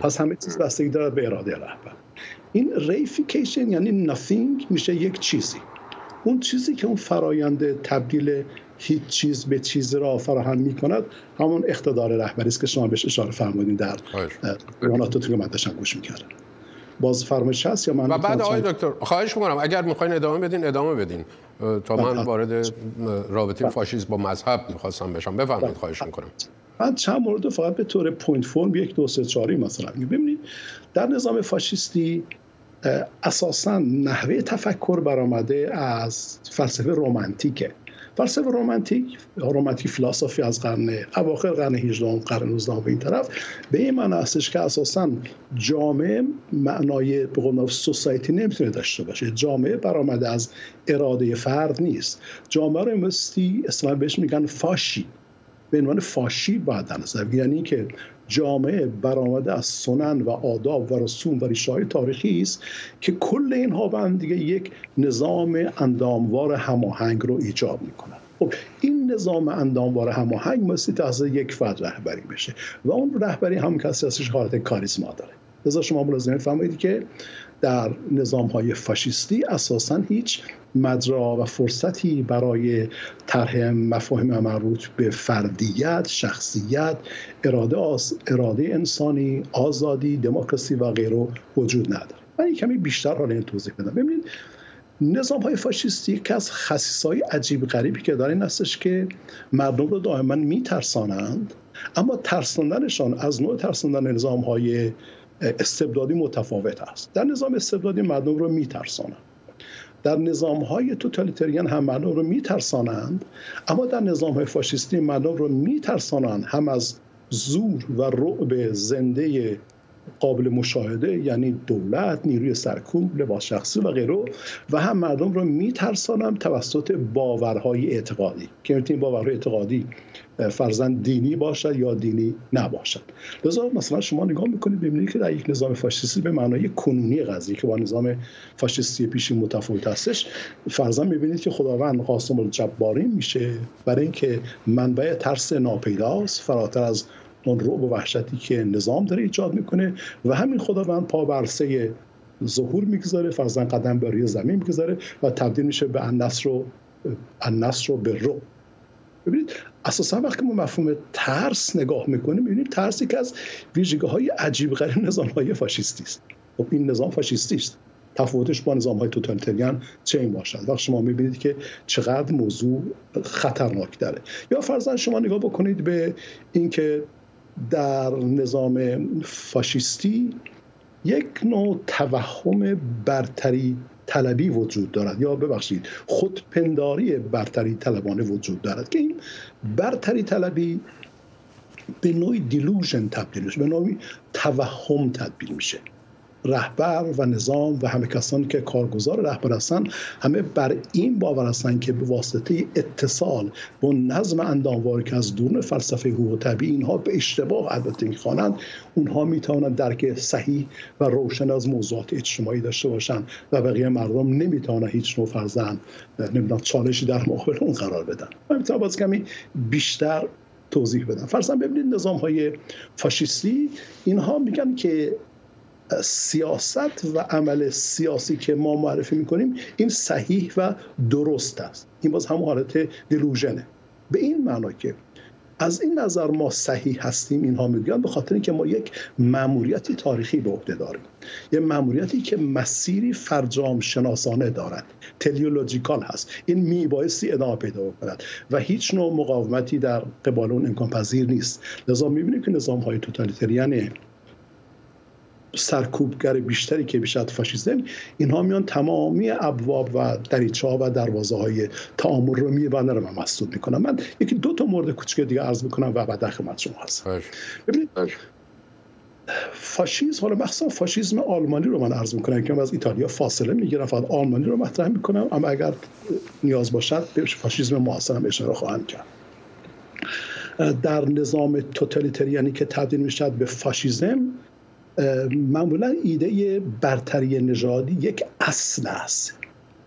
پس همه چیز بستگی داره به اراده رهبر. این ریفیکیشن یعنی nothing میشه یک چیزی. اون چیزی که اون فرایند تبدیل هیچ چیز به چیز را فراهم می کند همون اقتدار رهبری است که شما بهش اشاره فرمودین در بیاناتتون که من داشتم گوش می‌کردم باز فرمایش هست یا من و بعد آقای دکتر خواهش می‌کنم اگر می‌خواین ادامه بدین ادامه بدین. تا من وارد رابطه فاشیسم با مذهب می‌خواستم بشم. بفرمایید خواهش می‌کنم. من چند مورد فقط به طور point form یک دو سه چاری مثلا ببینید در نظام فاشیستی اساسا نحوه تفکر برآمده از فلسفه رومانتیکه فلسفه رومانتیک رومانتیک فلسفی از قرن اواخر قرن 18 قرن 19 به این طرف. به این معنی هستش که اساسا جامعه معنای به قول سوسایتی نمی‌تونه داشته باشه. جامعه برآمده از اراده فرد نیست. جامعه رو مستی اصلا بهش میگن فاشی. به عنوان فاشی باید در یعنی که جامعه برآمده از سنن و آداب و رسوم و ریشه تاریخی است که کل اینها به هم دیگه یک نظام انداموار هماهنگ رو ایجاد می‌کنن. خب این نظام انداموار هماهنگ مستی تحت یک فرد رهبری بشه و اون رهبری هم کسی هستش حالت کاریزما داره. لذا شما ملازمه فهمید که در نظام های فاشیستی اساسا هیچ مجرا و فرصتی برای طرح مفاهیم مربوط به فردیت، شخصیت، اراده, اراده انسانی، آزادی، دموکراسی و غیره وجود نداره. من کمی بیشتر حالا این توضیح بدم. ببینید نظام های فاشیستی یکی از خصیص های عجیب غریبی که داره این هستش که مردم رو دائما میترسانند اما ترساندنشان از نوع ترساندن نظام های استبدادی متفاوت است. در نظام استبدادی مردم رو میترسانند. در نظام های توتالیتریان هم مردم رو میترسانند اما در نظام های فاشیستی مردم رو میترسانند هم از زور و رعب زنده قابل مشاهده یعنی دولت نیروی سرکوب لباس شخصی و غیره و هم مردم رو میترسانم توسط باورهای اعتقادی. که این باورهای اعتقادی فرزند دینی باشد یا دینی نباشد. لذا مثلا شما نگاه می‌کنید ببینید که در یک نظام فاشیستی به معنای کنونی قضیه که با نظام فاشیستی پیشی متفاوت هستش فرزند می‌بینید که خداوند قاسم الجبارین میشه. برای اینکه منبع ترس ناپیداست فراتر از اون رعب و وحشتی که نظام داره ایجاد می‌کنه و همین خداوند پا برسه ظهور می‌گذاره فرزن قدم بر روی زمین می‌گذاره و تبدیل میشه به النصر رو النصر رو به رو ببینید اساسا وقتی ما مفهوم ترس نگاه می‌کنیم می‌بینیم ترسی که از ویژگی های عجیب غریب نظام های فاشیستی است. خب این نظام فاشیستی است. تفاوتش با نظام های توتالیتریان چه این باشد؟ وقتی شما می‌بینید که چقدر موضوع خطرناک داره یا فرضاً شما نگاه بکنید به اینکه در نظام فاشیستی یک نوع توهم برتری طلبی وجود دارد. یا ببخشید خودپنداری برتری طلبانه وجود دارد. که این برتری طلبی به نوعی دیلوژن تبدیل میشه به نوعی توهم تبدیل میشه. رهبر و نظام و همه کسانی که کارگزار رهبر هستند همه بر این باور هستند که به واسطه اتصال با نظم اندامواری که از دون فلسفه حقوق طبیعی اینها به اشتباه البته خوانند اونها می‌توانند درک صحیح و روشن از موضوعات اجتماعی داشته باشند و بقیه مردم نمی‌توانند هیچ نوع فرزن نمی‌دونم چالشی در مقابل اون قرار بدن. من می‌تونم باز کمی بیشتر توضیح بدم. فرضاً ببینید نظام های فاشیستی اینها میگن که سیاست و عمل سیاسی که ما معرفی می‌کنیم این صحیح و درست است. این باز هم حالت دلوژنه به این معنا که از این نظر ما صحیح هستیم اینها میگن به خاطر اینکه ما یک مأموریتی تاریخی به عهده داریم. یه مأموریتی که مسیری فرجام شناسانه دارد. تلیولوژیکال هست. این میبایستی ادامه پیدا کند و هیچ نوع مقاومتی در قبال اون امکان پذیر نیست. لذا می‌بینیم که نظام های توتالیتریان سرکوبگر بیشتری که بیشتر فاشیسم اینها میان تمامی ابواب و دریچه ها و دروازه های تعامل رو میبندن رو من مسدود می‌کنم من یکی دو تا مورد کوچک دیگه عرض می‌کنم و بعد در خدمت شما هستم ببینید فاشیسم حالا مخصوصا فاشیسم آلمانی رو من عرض می‌کنم که من از ایتالیا فاصله می‌گیرم فقط آلمانی رو مطرح می‌کنم اما اگر نیاز باشد به فاشیسم معاصر هم اشاره خواهم کرد. در نظام توتالیتریانی که تبدیل می‌شد به فاشیسم معمولا ایده برتری نژادی یک اصل است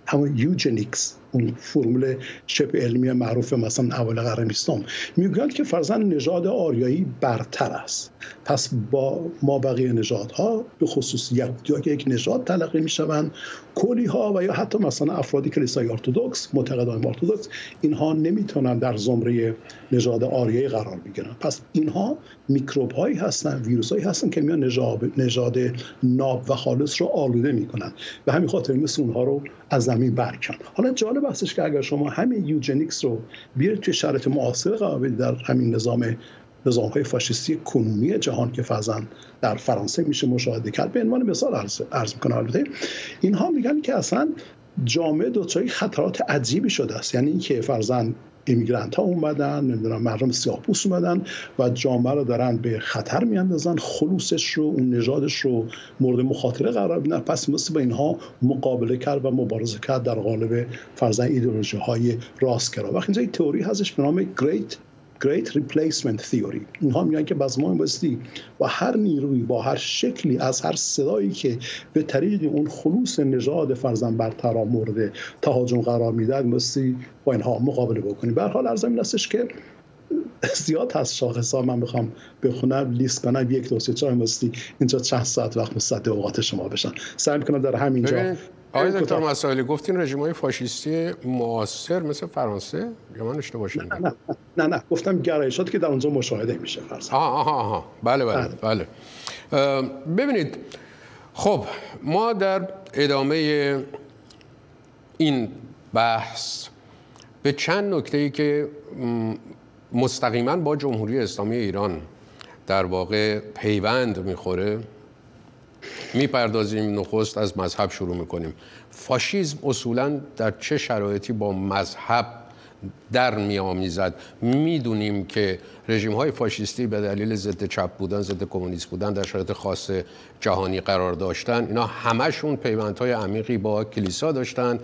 همون یوجنیکس. اون فرمول شبه علمی معروف مثلا اول قرن بیستم می‌گویند که فرزن نژاد آریایی برتر است. پس با ما بقیه نژادها به خصوص یک یک نژاد تلقی می‌شوند کلی ها و یا حتی مثلا افرادی کلیسای ارتودکس معتقدان ارتودکس اینها نمی‌تونن در زمره نژاد آریایی قرار بگیرن. پس اینها میکروب هایی هستن ویروس هایی هستن که میان نژاد ناب و خالص رو آلوده می‌کنن. به همین خاطر مثل اونها رو از زمین برکن. حالا جالب هستش که اگر شما همین یوجنیکس رو بیارید توی شرط معاصر قرار در همین نظام نظام های فاشیستی کنونی جهان که فرزن در فرانسه میشه مشاهده کرد به عنوان مثال عرض, عرض می‌کنم. البته اینها میگن که اصلا جامعه دوچاری خطرات عجیبی شده است. یعنی اینکه فرزن ایمیگرانت ها اومدن نمی‌دونم مردم سیاه پوست اومدن و جامعه رو دارن به خطر میاندازن خلوصش رو اون نژادش رو مورد مخاطره قرار میدن. پس مثل با اینها مقابله کرد و مبارزه کرد در قالب فرزن ایدئولوژی های راستگرا وقتی اینجا تئوری هستش به نام Great Great Replacement Theory. اینها میگن که باز ما باستی با هر نیروی با هر شکلی از هر صدایی که به طریق اون خلوص نژاد فرزن برتر مورد تهاجم قرار می‌داد باستی با اینها مقابله بکنیم به حال ارزم این که زیاد هست شاخص ها من می‌خوام بخونم لیست کنم. یک دو سه چهار اینجا چند ساعت وقت مصد اوقات شما بشن. سعی می‌کنم در همینجا آقای دکتر مسائلی گفتین رژیم های فاشیستی معاصر مثل فرانسه؟ یا من اشتباه نه نه نه نه. گفتم گرایشات که در اونجا مشاهده میشه فرض. آها آها بله بله بله, بله. ببینید خب ما در ادامه این بحث به چند نکته ای که مستقیما با جمهوری اسلامی ایران در واقع پیوند می‌خوره می‌پردازیم نخست از مذهب شروع می‌کنیم. فاشیزم اصولا در چه شرایطی با مذهب در میآمیزد. می‌دونیم که رژیم های فاشیستی به دلیل ضد چپ بودن ضد کمونیست بودن در شرایط خاص جهانی قرار داشتن. اینا همشون پیوندهای عمیقی با کلیسا داشتن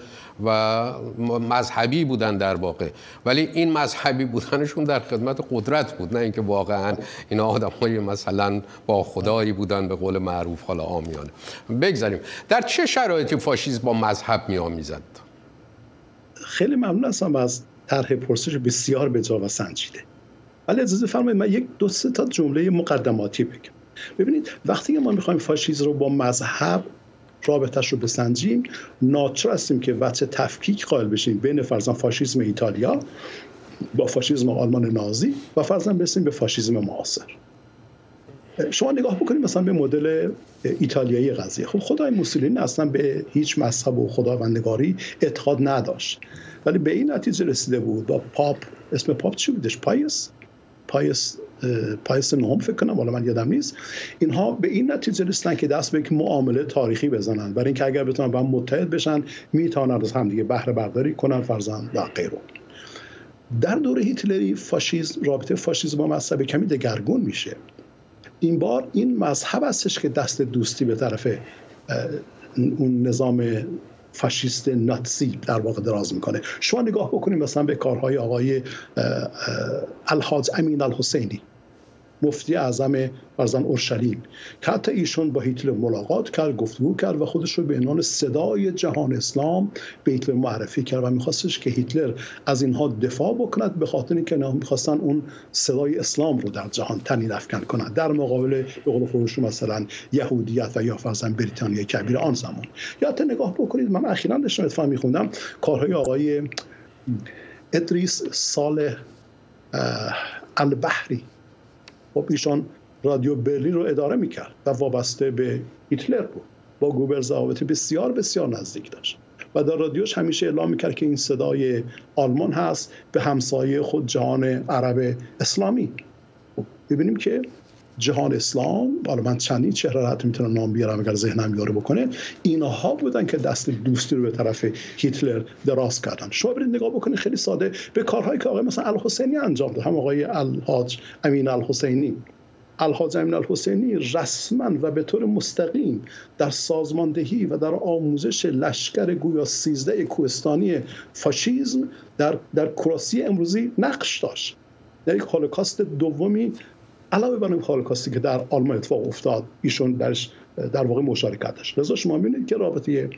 و مذهبی بودن در واقع. ولی این مذهبی بودنشون در خدمت قدرت بود نه اینکه واقعا اینا آدم های مثلا با خدایی بودن به قول معروف حالا آمیانه. بگذاریم. در چه شرایطی فاشیسم با مذهب میآمیزد؟ خیلی ممنون هستم. از طرح پرسش بسیار به جا و سنجیده. ولی اجازه فرمایید من یک دو سه تا جمله مقدماتی بگم. ببینید وقتی ما می‌خوایم فاشیسم رو با مذهب رابطش رو بسنجیم ناچار هستیم که وچه تفکیک قائل بشیم بین فرزن فاشیسم ایتالیا با فاشیسم آلمان نازی و فرزن برسیم به فاشیسم معاصر. شما نگاه بکنید مثلا به مدل ایتالیایی قضیه. خب خدای موسولینی اصلا به هیچ مذهب و خداوندگاری اعتقاد نداشت. ولی به این نتیجه رسیده بود. با پاپ اسم پاپ چی بودش؟ Pius؟ Pius Pius نهم فکر کنم حالا من یادم نیست. اینها به این نتیجه رسیدن که دست به یک معامله تاریخی بزنن. برای اینکه اگر بتونن با هم متحد بشن می‌تونن از هم دیگه بهره برداری کنن فرضا و غیره. در دوره هیتلری فاشیسم رابطه فاشیسم با مذهب کمی دگرگون میشه. این بار این مذهب هستش که دست دوستی به طرف اون نظام فاشیست ناتسی در واقع دراز می‌کنه. شما نگاه بکنید مثلا به کارهای آقای الحاج امین الحسینی. مفتی اعظم فرزن اورشلیم. که حتی ایشون با هیتلر ملاقات کرد گفتگو کرد و خودش رو به عنوان صدای جهان اسلام به هیتلر معرفی کرد و میخواستش که هیتلر از اینها دفاع بکند به خاطر اینکه می‌خواستن اون صدای اسلام رو در جهان تنین افکن کنند. در مقابل به قول خودشون مثلا یهودیت و یا فرزن بریتانیا کبیر آن زمان. یا حتی نگاه بکنید من اخیرا داشتم اتفاق میخوندم کارهای آقای ادریس سال البحری. خب ایشان رادیو برلین رو اداره می‌کرد و وابسته به هیتلر بود. با گوبر ضوابط بسیار بسیار نزدیک داشت. و در رادیوش همیشه اعلام می‌کرد که این صدای آلمان هست به همسایه خود جهان عرب اسلامی. خب ببینیم که جهان اسلام حالا من چندین چهره را می‌تونم نام بیارم اگر ذهنم یاره بکنه اینها بودن که دست دوستی رو به طرف هیتلر دراز کردن. شما برید نگاه بکنید خیلی ساده. به کارهایی که آقای مثلا الحسینی انجام داد هم آقای الحاج امین الحسینی. الحاج امین الحسینی رسما و به طور مستقیم در سازماندهی و در آموزش لشکر گویا سیزده کوهستانی فاشیزم در در کراسی امروزی نقش داشت. در یک هولوکاست دومی علاوه بر این هولوکاستی که در آلمان اتفاق افتاد ایشون درش در واقع مشارکت داشت. لذا شما می‌بینید که رابطه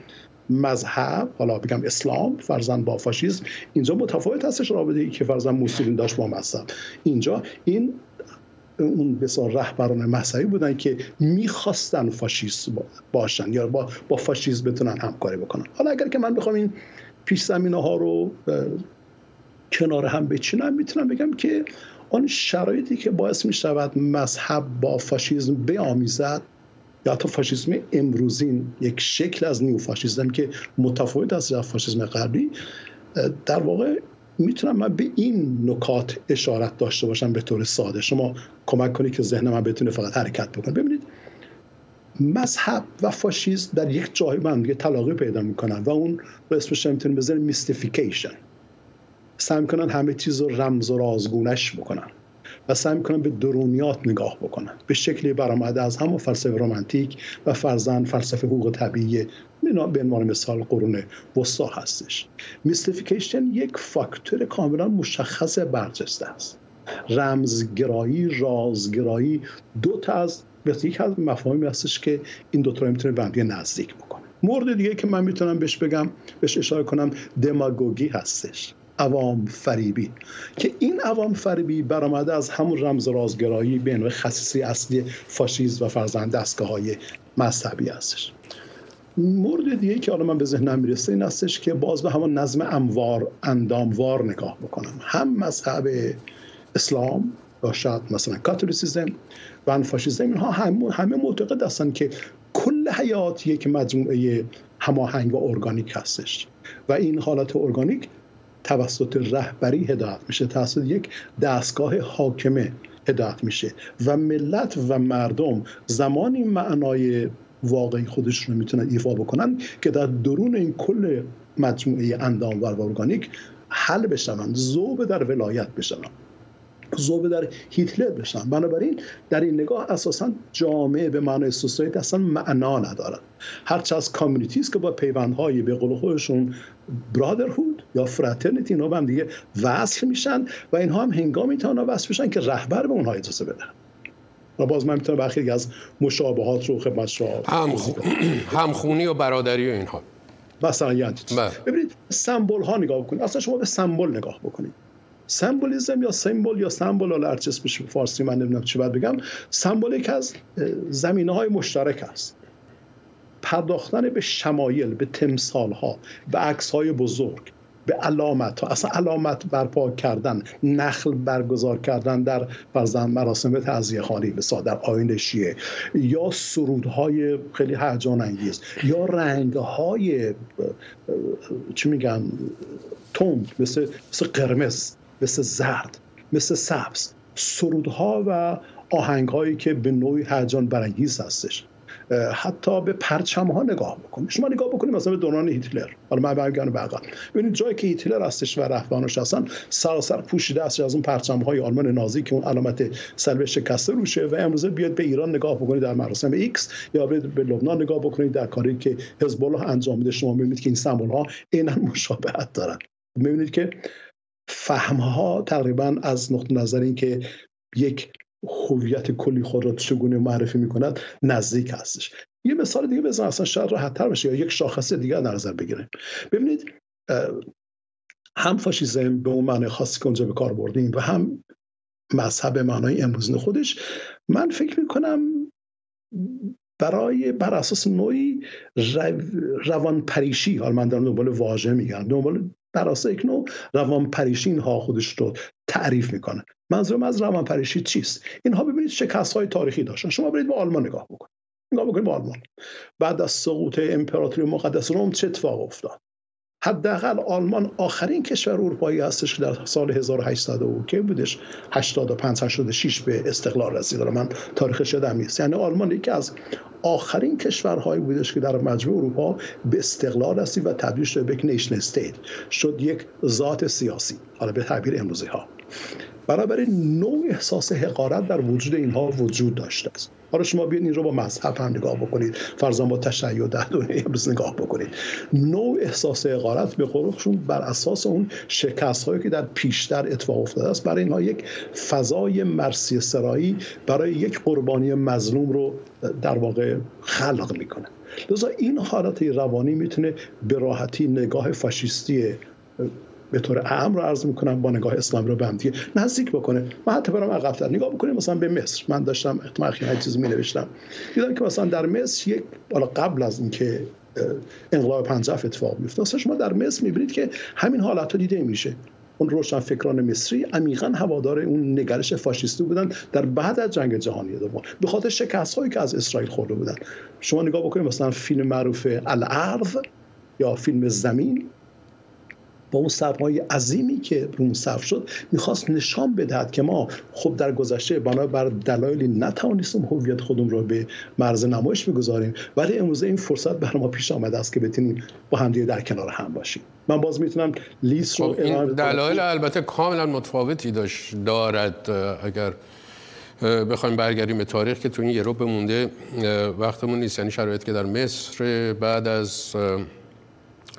مذهب حالا بگم اسلام فرزن با فاشیسم اینجا متفاوت هستش رابطه ای که فرزن موسولین داشت با مذهب. اینجا این اون بسیار رهبران مذهبی بودن که می‌خواستن فاشیست باشن یا با, با فاشیست بتونن همکاری بکنن. حالا اگر که من بخوام این پیش زمینه ها رو کنار هم بچینم می‌تونم بگم که آن شرایطی که باعث می شود مذهب با فاشیزم بیامیزد یا حتی فاشیسم امروزین یک شکل از نیو فاشیزم که متفاوت از فاشیسم قبلی در واقع می‌تونم من به این نکات اشارت داشته باشم به طور ساده. شما کمک کنید که ذهن من بتونه فقط حرکت بکنه. ببینید مذهب و فاشیسم در یک جای من دیگه تلاقی پیدا می‌کنن و اون رو اسمش می‌تونیم بذاریم mystification سعی می‌کنن همه چیز رو رمز و رازگونش بکنن و سعی می‌کنن به درونیات نگاه بکنن. به شکلی برآمده از همون فلسفه رومانتیک و فرضا فلسفه حقوق طبیعی به عنوان مثال قرون وسطا هستش. mystification یک فاکتور کاملا مشخص برجسته است. رمزگرایی رازگرایی دو تا از یک از مفاهیمی هستش که این دو تا رو می‌تونه به نزدیک بکنه. مورد دیگه که من می‌تونم بهش بگم بهش اشاره کنم دماگوگی هستش. عوام فریبی. که این عوام فریبی برآمده از همون رمز رازگرایی به عنوان خصیصی اصلی فاشیز و فرزند دستگاه های مذهبی هستش. مورد دیگه که حالا من به ذهنم می‌رسه این هستش که باز به همون نظم اموار انداموار نگاه بکنم. هم مذهب اسلام یا شاید مثلا کاتولیسیزم و فاشیزم اینها همه, همه معتقد هستن که کل حیات یک مجموعه هماهنگ و ارگانیک هستش. و این حالت ارگانیک توسط رهبری هدایت میشه توسط یک دستگاه حاکمه هدایت میشه و ملت و مردم زمانی معنای واقعی خودشون رو می‌تونن ایفا بکنن که در درون این کل مجموعه اندام و ارگانیک حل بشن ذوب در ولایت بشن ذوب در هیتلر بشن. بنابراین در این نگاه اساسا جامعه به معنای society اصلا معنا ندارد. هرچه هست community ست که با پیوندهای به قول خودشون brotherhood یا fraternity اینا هم دیگه وصل میشن و اینها هم هنگامی تا وصل بشن که رهبر به اونها اجازه بده و باز من می‌تونم برخی از مشابهات رو خدمت شما هم همخونی و برادری و اینها. مثلا یعنی ببینید سمبل ها نگاه بکنید. اصلا شما به سمبل نگاه بکنید. سمبولیزم یا سمبل یا سمبل حالا هرچیز بشه فارسی من نمی‌دونم چی باید بگم سمبل یک از زمینه های مشترک است. پرداختن به شمایل به تمثال ها به عکس های بزرگ به علامت ها. اصلا علامت برپا کردن نخل برگزار کردن در فرزن مراسم تعذیه خانی مثلا در آین شیعه. یا سرودهای خیلی هیجان انگیز. یا رنگ های چی میگن تند مثل مثل قرمز. مثل زرد مثل سبز سرودها و آهنگهایی که به نوعی هیجان برانگیز هستش. حتی به پرچم ها نگاه بکنید شما نگاه بکنید مثلا به دوران هیتلر. حالا من برگردم به عقب ببینید جایی که هیتلر هستش و رهبانش هستن سراسر پوشیده است از اون پرچم های آلمان نازی که اون علامت صلیب شکسته روشه و امروزه بیاد به ایران نگاه بکنید در مراسم X یا به لبنان نگاه بکنید در کاری که حزب الله انجام میده. شما می‌بینید که این سمبل ها عینا مشابهت دارن. می‌بینید که فرم‌ها تقریبا از نقطه نظر این که یک هویت کلی خود را چگونه معرفی می‌کند نزدیک هستش. یه مثال دیگه بزن اصلا شاید راحت تر بشه یا یک شاخص دیگه در نظر بگیریم. ببینید هم فاشیزم به اون معنی خاصی که اونجا به کار بردیم و هم مذهب معنای امروزین خودش من فکر می‌کنم برای بر اساس نوعی روان پریشی حالا من دارم دنبال واژه میگم دنبال نوع روان پریشی اینها خودش رو تعریف می‌کنه. منظورم از روان پریشی چیست؟ اینها ببینید شکست های تاریخی داشتن. شما برید به آلمان نگاه بکنید. نگاه بکنید به آلمان. بعد از سقوط امپراتوری مقدس روم چه اتفاق افتاد؟ حداقل آلمان آخرین کشور اروپایی هستش که در سال 1800 و که بودش؟ 85 86 به استقلال رسید. من تاریخش یادم نیست. یعنی آلمان یکی از آخرین کشورهایی بودش که در مجموع اروپا به استقلال رسید و تبدیل شد به یک نیشن استیت. شد یک ذات سیاسی. حالا به تعبیر امروزی ها. بنابراین نوع احساس حقارت در وجود اینها وجود داشته است. حالا شما بیاید این رو با مذهب هم نگاه بکنید. فرضاً با تشیع در دنیای امروز نگاه بکنید. نوع احساس حقارت به قولشون بر اساس اون شکست هایی که در پیشتر اتفاق افتاده است برای اینها یک فضای مرسی سرایی برای یک قربانی مظلوم رو در واقع خلق می‌کنه. لذا این حالت روانی می‌تونه به راحتی نگاه فاشیستی به طور عام رو عرض می‌کنم با نگاه اسلام رو به هم نزدیک بکنه. من حتی برام عقب‌تر نگاه بکنیم مثلا به مصر. من داشتم احتمال خیلی چیز می نوشتم دیدم که مثلا در مصر یک حالا قبل از اینکه انقلاب پنجاه اتفاق بیفته مثلا شما در مصر می‌بینید که همین حالت ها دیده میشه. اون روشن فکران مصری عمیقا هوادار اون نگرش فاشیستی بودن در بعد از جنگ جهانی دوم. به خاطر شکست هایی که از اسرائیل خورده بودن. شما نگاه بکنید مثلا فیلم معروف الارض یا فیلم زمین. با اون سرمایه عظیمی که رو صرف شد می‌خواست نشان بدهد که ما خب در گذشته بنابر دلایلی نتوانستیم هویت خودمون رو به مرز نمایش بگذاریم ولی امروزه این فرصت بر ما پیش آمده است که بتونیم با همدیگه در کنار هم باشیم. من باز می‌تونم لیست رو خب دلایل البته کاملا متفاوتی داشت دارد اگر بخوایم برگردیم به تاریخ که تو این یه رو بمونده وقتمون نیست یعنی شرایط که در مصر بعد از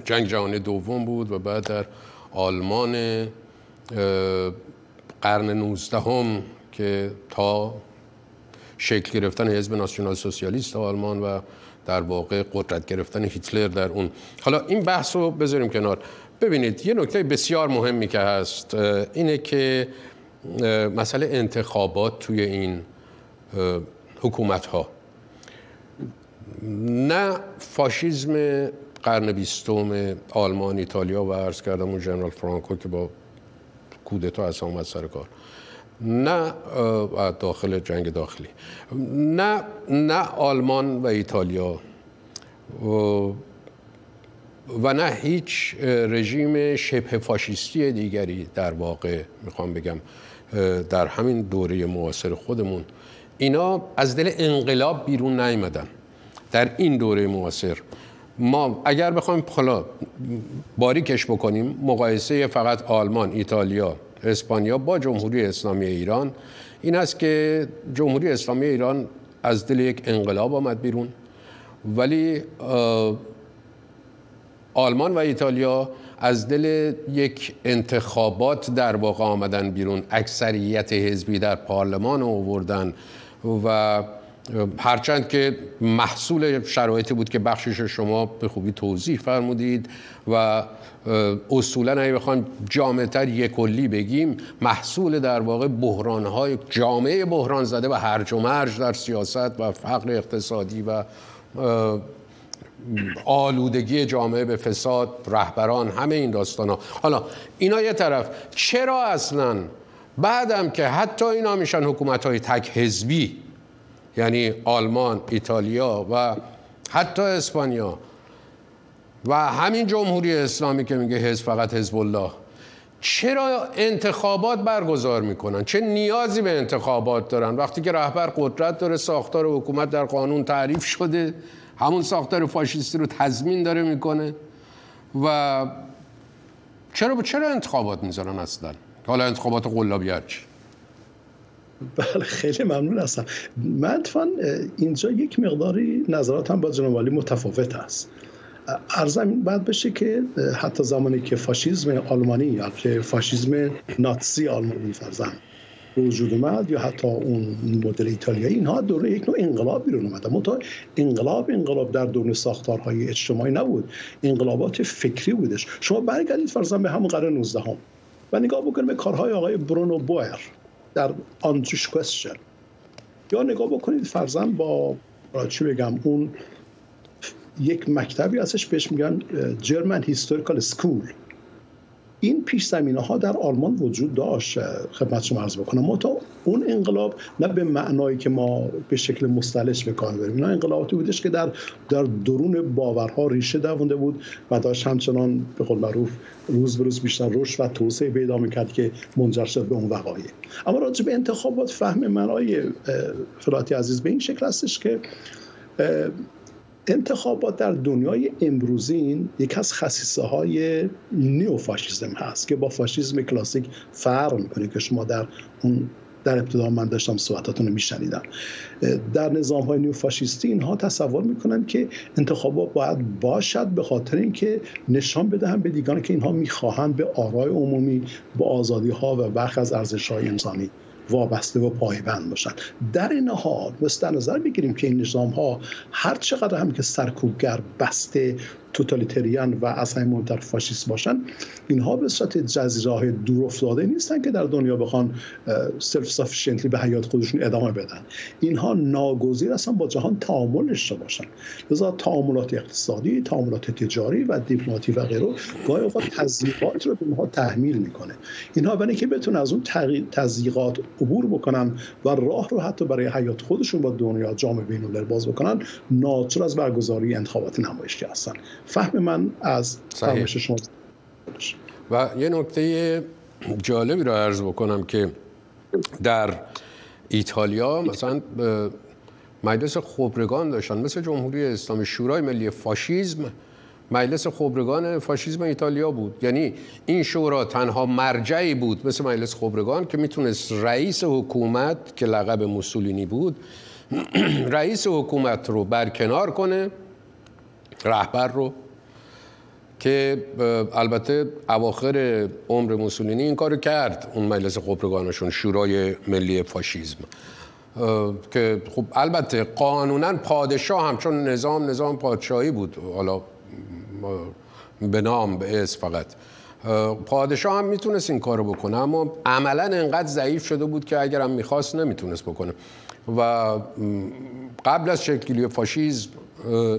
جنگ جهانی دوم بود و بعد در آلمان قرن 19 هم که تا شکل گرفتن حزب ناسیونال سوسیالیست آلمان و در واقع قدرت گرفتن هیتلر در اون. حالا این بحث رو بذاریم کنار. ببینید یه نکته بسیار مهمی که هست اینه که مسئله انتخابات توی این حکومت ها نه فاشیزم قرن بیستم آلمان ایتالیا و عرض کردم اون جنرال فرانکو که با کودتا اصلا اومد سر کار. نه داخل جنگ داخلی. نه نه آلمان و ایتالیا. و نه هیچ رژیم شبه فاشیستی دیگری در واقع می‌خوام بگم در همین دوره معاصر خودمون. اینا از دل انقلاب بیرون نیامدن در این دوره معاصر ما اگر بخوایم حالا باریکش بکنیم مقایسه فقط آلمان، ایتالیا، اسپانیا با جمهوری اسلامی ایران این است که جمهوری اسلامی ایران از دل یک انقلاب آمد بیرون. ولی آلمان و ایتالیا از دل یک انتخابات در واقع آمدن بیرون. اکثریت حزبی در پارلمان آوردن و هرچند که محصول شرایطی بود که بخشش شما به خوبی توضیح فرمودید و اصولا اگه بخوایم جامعتر یک کلی بگیم محصول در واقع بحرانهای جامعه بحران زده و هرج و مرج در سیاست و فقر اقتصادی و آلودگی جامعه به فساد رهبران همه این داستان ها حالا اینا یه طرف. چرا اصلا بعدم که حتی اینا میشن حکومت های تک حزبی یعنی آلمان، ایتالیا و حتی اسپانیا. و همین جمهوری اسلامی که میگه حزب فقط حزب الله. چرا انتخابات برگزار می‌کنن؟ چه نیازی به انتخابات دارن؟ وقتی که رهبر قدرت داره ساختار حکومت در قانون تعریف شده همون ساختار فاشیستی رو تضمین داره می‌کنه. و چرا چرا انتخابات می‌ذارن اصلا؟ حالا انتخابات قلابی چی؟ بله خیلی ممنون هستم. من اینجا یک مقداری نظراتم با جناب متفاوت است ارزم بعد بشه که حتی زمانی که فاشیزم آلمانی یا فاشیزم ناتسی آلمانی فرزن وجود اومد یا حتی اون مدل ایتالیایی اینها دوره یک نوع انقلاب بیرون اومد. اما انقلاب انقلاب در درون ساختارهای اجتماعی نبود. انقلابات فکری بودش. شما برگردید فرضاً به همون قرن 19 هم و نگاه بکنید به کارهای آقای برونو بویر در On the Jewish Question یا نگاه بکنید فرضاً با چی بگم اون یک مکتبی ازش بهش میگن German historical school این پیش زمینه ها در آلمان وجود داشت. خدمت شما عرض بکنم. ما تا اون انقلاب نه به معنایی که ما به شکل مستلش به کار بریم نه انقلاباتی بودش که در در درون باورها ریشه دوونده بود و داشت همچنان به قول معروف روز به روز بیشتر رشد و توسعه پیدا می‌کرد که منجر شد به اون وقایع. اما راجع به انتخابات فهم منای فلاتی عزیز به این شکل هستش که انتخابات در دنیای امروزین یک از خصیصه های نیوفاشیزم هست که با فاشیزم کلاسیک فرق می‌کنه که شما در اون در ابتدا من داشتم صحبتاتون رو میشنیدم. در نظام های نیوفاشیستی اینها تصور می‌کنن که انتخابات باید باشد به خاطر اینکه نشان بدهن به دیگران که اینها می‌خواهند به آرای عمومی به آزادی ها و برخ از ارزش های انسانی وابسته و پایبند باشن. در این حال مثل نظر بگیریم که این نظام ها هر چقدر هم که سرکوبگر بسته توتالیتریان و از همین مهمتر فاشیست باشن اینها به صورت جزیره دور افتاده نیستن که در دنیا بخوان self-sufficiently به حیات خودشون ادامه بدن. اینها ناگزیر هستن با جهان تعامل داشته باشن. لذا تعاملات اقتصادی تعاملات تجاری و دیپلماتیک و غیره گاهی اوقات تضییقات رو به اینها تحمیل می‌کنه. اینها برای که بتونن از اون تضییقات عبور بکنن و راه رو حتی برای حیات خودشون با دنیا جامعه بین‌الملل باز بکنن ناچار از برگزاری انتخابات نمایشی هستن. فهم من از فرمایش شما. و یه نکته جالبی رو عرض بکنم که در ایتالیا مثلا مجلس خبرگان داشتن مثل جمهوری اسلامی شورای ملی فاشیزم مجلس خبرگان فاشیزم ایتالیا بود. یعنی این شورا تنها مرجعی بود مثل مجلس خبرگان که می‌تونست رئیس حکومت که لقب موسولینی بود رئیس حکومت رو برکنار کنه رهبر رو. که البته اواخر عمر موسولینی این کارو کرد اون مجلس خبرگانشون شورای ملی فاشیزم. که خب البته قانونا پادشاه هم چون نظام نظام پادشاهی بود. حالا به نام به اسم فقط. پادشاه هم می‌تونست این کارو بکنه اما عملا انقدر ضعیف شده بود که اگر هم می‌خواست نمی‌تونست بکنه. و قبل از شکلی فاشیزم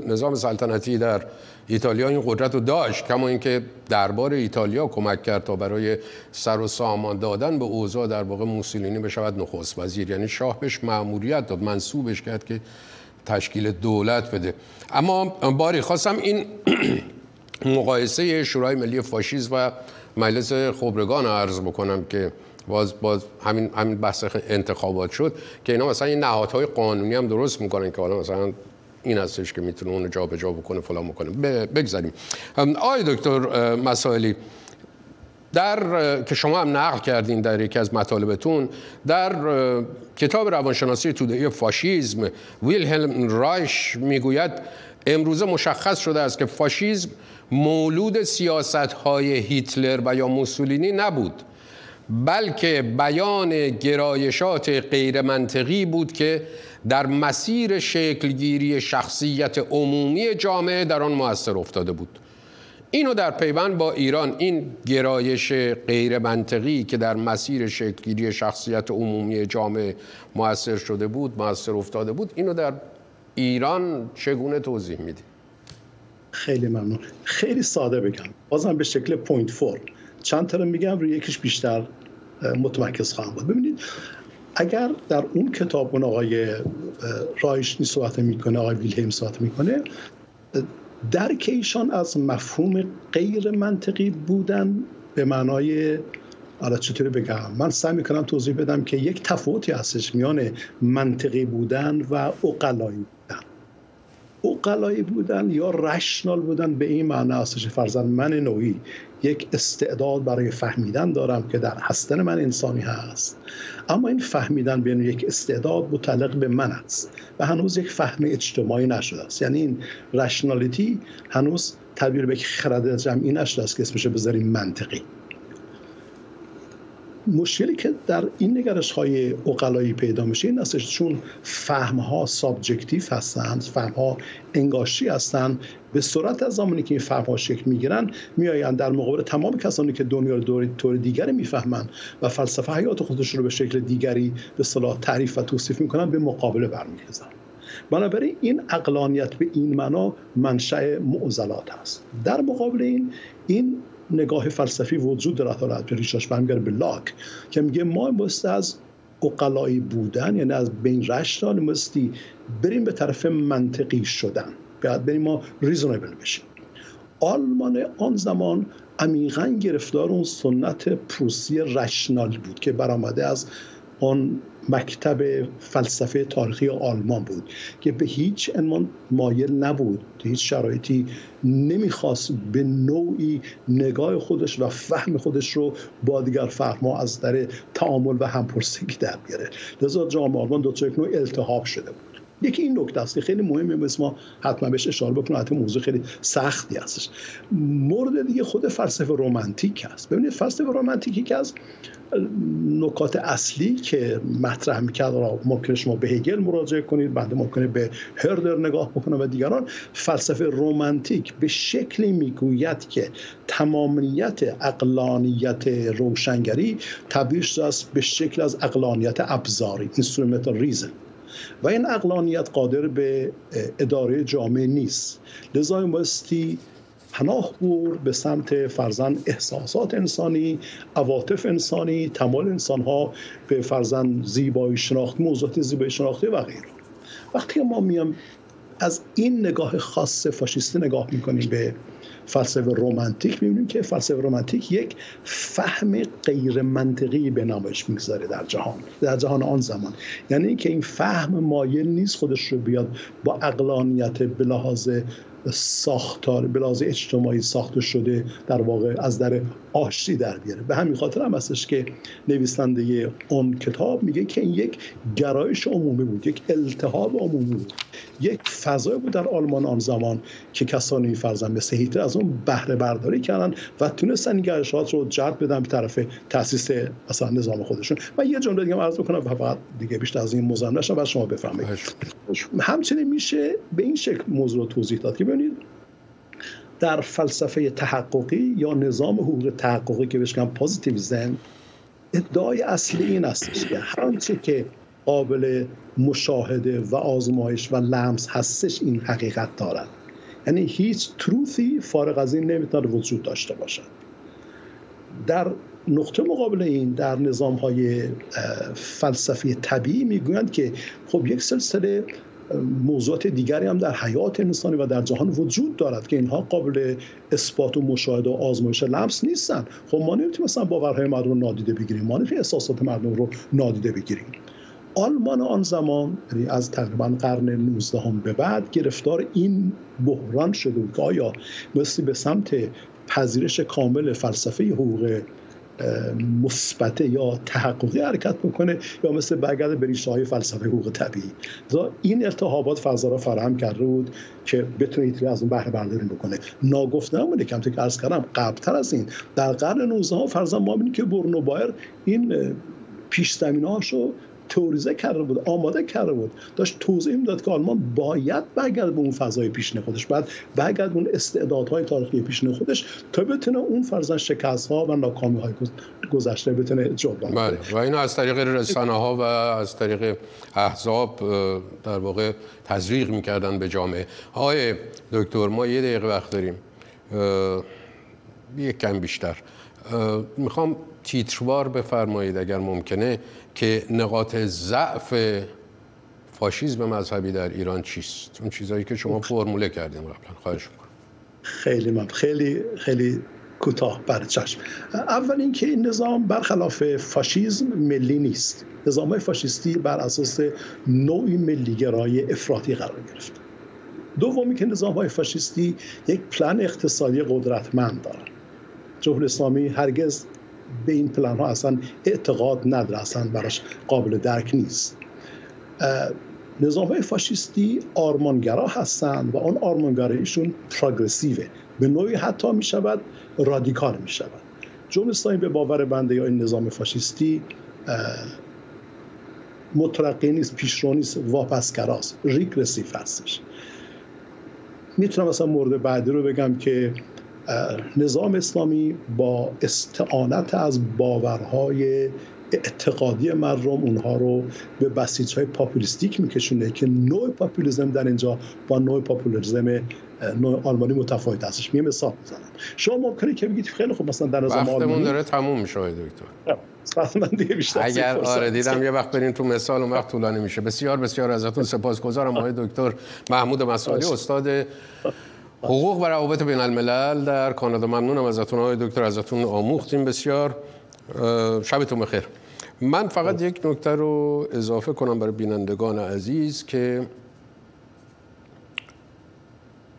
نظام سلطنتی در ایتالیا این قدرت رو داشت کما اینکه دربار ایتالیا کمک کرد تا برای سر و سامان دادن به اوضاع در واقع موسولینی بشود نخست وزیر. یعنی شاه بهش مأموریت داد منصوبش کرد که تشکیل دولت بده. اما باری خواستم این مقایسه شورای ملی فاشیست و مجلس خبرگان عرض بکنم که باز باز همین همین بحث انتخابات شد که اینا مثلا این نهادهای قانونی هم درست می‌کنن که حالا مثلا این هستش که می‌تونه اون جا به جا بکنه فلان بکنه. بگذاریم. آقای دکتر مسائلی در که شما هم نقل کردین در یکی از مطالبتون در کتاب روانشناسی توده فاشیزم ویلهلم رایش می‌گوید امروزه مشخص شده است که فاشیزم مولود سیاست های هیتلر و یا موسولینی نبود. بلکه بیان گرایشات غیر منطقی بود که در مسیر شکلگیری شخصیت عمومی جامعه در آن موثر افتاده بود. اینو در پیوند با ایران این گرایش غیر منطقی که در مسیر شکلگیری شخصیت عمومی جامعه موثر شده بود موثر افتاده بود اینو در ایران چگونه توضیح می‌دید خیلی ممنون. خیلی ساده بگم. بازم به شکل point form چند تا میگم روی یکیش بیشتر. متمرکز خواهم بود. ببینید اگر در اون کتاب اون آقای رایشنی صحبت می‌کنه آقای ویلهیم صحبت می‌کنه درک ایشان از مفهوم غیر منطقی بودن به معنای حالا چطوری بگم من سعی می‌کنم توضیح بدم که یک تفاوتی هستش میان منطقی بودن و اقلایی بودن. اقلایی بودن یا رشنال بودن به این معنی هستش فرزن من نوعی یک استعداد برای فهمیدن دارم که در هستن من انسانی هست. اما این فهمیدن بین یک استعداد متعلق به من است و هنوز یک فهم اجتماعی نشده است. یعنی این rationality هنوز تبدیل به یک خرد جمعی نشده است که اسمش بذاریم منطقی. مشکلی که در این نگرش های عقلایی پیدا میشه این است چون فهم ها subjective هستند فهم ها انگاشتی هستند به صورت از زمانی که این فهم ها شکل می‌گیرن میآیند در مقابل تمام کسانی که دنیا رو طور دیگری می‌فهمند و فلسفه حیات خودش رو به شکل دیگری به صلاح تعریف و توصیف می‌کنن به مقابله برمیخیزن بنابراین این اقلانیت به این معنا منشأ معضلات است در مقابل این این نگاه فلسفی وجود داره. حالا ریشاش برمیگرده به لاک که میگه ما مست از اقلایی بودن یعنی از بین رشتان مستی بریم به طرف منطقی شدن. باید بریم ما ریزونبل بشیم. آلمان آن زمان عمیقا گرفتار اون سنت پروسی رشنال بود که برآمده از آن مکتب فلسفه تاریخی آلمان بود که به هیچ عنوان مایل نبود هیچ شرایطی نمی‌خواست به نوعی نگاه خودش و فهم خودش رو با دیگر فهمها از در تعامل و همپرسگی در بیاره. لذا جامعه آلمان دو یک نوع التحاب شده بود. یکی این نکته است خیلی مهمه مثل ما حتما بهش اشاره بکنم حتی موضوع خیلی سختی هستش. مورد دیگه خود فلسفه رومانتیک هست. ببینید فلسفه رومانتیکی که از نکات اصلی که مطرح می‌کرد را ممکنه شما به هگل مراجعه کنید بعد ممکنه به هردر نگاه بکنه و دیگران فلسفه رومانتیک به شکلی می‌گوید که تمامیت عقلانیت روشنگری تبدیل است به شکل از عقلانیت ابزاری. instrumental reason و این عقلانیت قادر به اداره جامعه نیست. لذا بایستی پناه برد به سمت فرضاً احساسات انسانی عواطف انسانی تمایل انسان ها به فرضاً زیبایی شناختی موضوعات زیبایی شناختی و غیره. وقتی ما میام از این نگاه خاص فاشیستی نگاه می‌کنیم به فلسفه رومانتیک می‌بینیم که فلسفه رومانتیک یک فهم غیر منطقی به نامش می‌گذاره در جهان در جهان آن زمان. یعنی اینکه این فهم مایل نیست خودش رو بیاد با اقلانیت به لحاظ ساختار بلاز اجتماعی ساخته شده در واقع از در آشتی در بیاره. به همین خاطر هم هستش که نویسنده اون کتاب میگه که این یک گرایش عمومی بود یک التهاب عمومی بود. یک فضای بود در آلمان آن زمان که کسانی فرزن مثل هیتلر از اون بهره برداری کردن و تونستن این گرایشات رو جلب بدن به طرف تاسیس مثلا نظام خودشون. و یه جمله دیگه عرض بکنم و فقط دیگه بیشتر از این مزاحم نشم و شما بفهمید همچنین میشه به این شکل موضوع توضیح داد که ببینید در فلسفه تحققی یا نظام حقوق تحققی که بهش پوزیتیویسم ادعای اصلی این است که هر که قابل مشاهده و آزمایش و لمس هستش این حقیقت دارد. یعنی هیچ تروثی فارغ از این نمی‌تونه وجود داشته باشد. در نقطه مقابل این در نظام های فلسفی طبیعی می‌گویند که خب یک سلسله موضوعات دیگری هم در حیات انسانی و در جهان وجود دارد که اینها قابل اثبات و مشاهده و آزمایش لمس نیستن خب ما نمی‌تونیم مثلا باورهای مردم رو نادیده بگیریم. ما نمی‌تونیم احساسات مردم رو نادیده بگیریم. آلمان آن زمان یعنی از تقریبا قرن 19 هم به بعد گرفتار این بحران شده بود که آیا مثل به سمت پذیرش کامل فلسفه حقوق مثبت یا تحققی حرکت بکنه یا مثل برگرد به های فلسفه حقوق طبیعی. این التهابات فضا را فراهم کرده بود که بتونه ایتالی از اون بهره برداری بکنه. ناگفته نمونه کم که عرض کردم قبلتر از این در قرن 19 ها فرضاً ما که برنو بایر این پیش زمینه هاشو توریزه کرده بود آماده کرده بود. داشت توضیح می‌داد که آلمان باید برگرد به اون فضای پیشین خودش. بعد برگرد اون استعدادهای تاریخی پیشین خودش تا بتونه اون فرزن شکست ها و ناکامی های گذشته بتونه جبران بله. و اینو از طریق رسانه ها و از طریق احزاب در واقع تزریق می‌کردن به جامعه. های دکتر ما یه دقیقه وقت داریم. یک کم بیشتر. می‌خوام تیتروار بفرمایید اگر ممکنه که نقاط ضعف فاشیزم مذهبی در ایران چیست؟ اون چیزایی که شما فرموله کردیم قبلا. خواهش می‌کنم. خیلی من خیلی خیلی کوتاه بر چشم. اول اینکه این نظام برخلاف فاشیزم ملی نیست. نظام های فاشیستی بر اساس نوعی ملیگرایی افراطی قرار گرفت. دومی که نظام های فاشیستی یک پلان اقتصادی قدرتمند دارن. جمهوری اسلامی هرگز به این پلان ها اصلا اعتقاد نداره اصلا براش قابل درک نیست. نظام های فاشیستی آرمانگرا هستند و آن آرمانگراییشون پروگرسیوه به نوعی حتی می شود رادیکال می شود جمهوری به باور بنده یا این نظام فاشیستی مترقی نیست پیشرو نیست واپسگراست ریگرسیو هستش. می‌تونم مثلا مورد بعدی رو بگم که نظام اسلامی با استعانت از باورهای اعتقادی مردم اونها رو به بسیج های پاپولیستیک میکشونه که نوع پاپولیزم در اینجا با نوع پاپولیزم نوع آلمانی متفاوت هستش. می مثال می‌زنم. شما ممکنه که بگید خیلی خوب مثلا در نظام آلمانی داره تموم میشه دکتر. من دیگه بیشتر اگر آره دیدم یه وقت برین تو مثال اون وقت طولانی میشه. بسیار بسیار ازتون سپاسگزارم آقای دکتر محمود مسالی استاد حقوق و روابط بین الملل در کانادا. ممنونم ازتون های دکتر ازتون آموختیم. بسیار شبتون بخیر. من فقط یک نکته رو اضافه کنم برای بینندگان عزیز که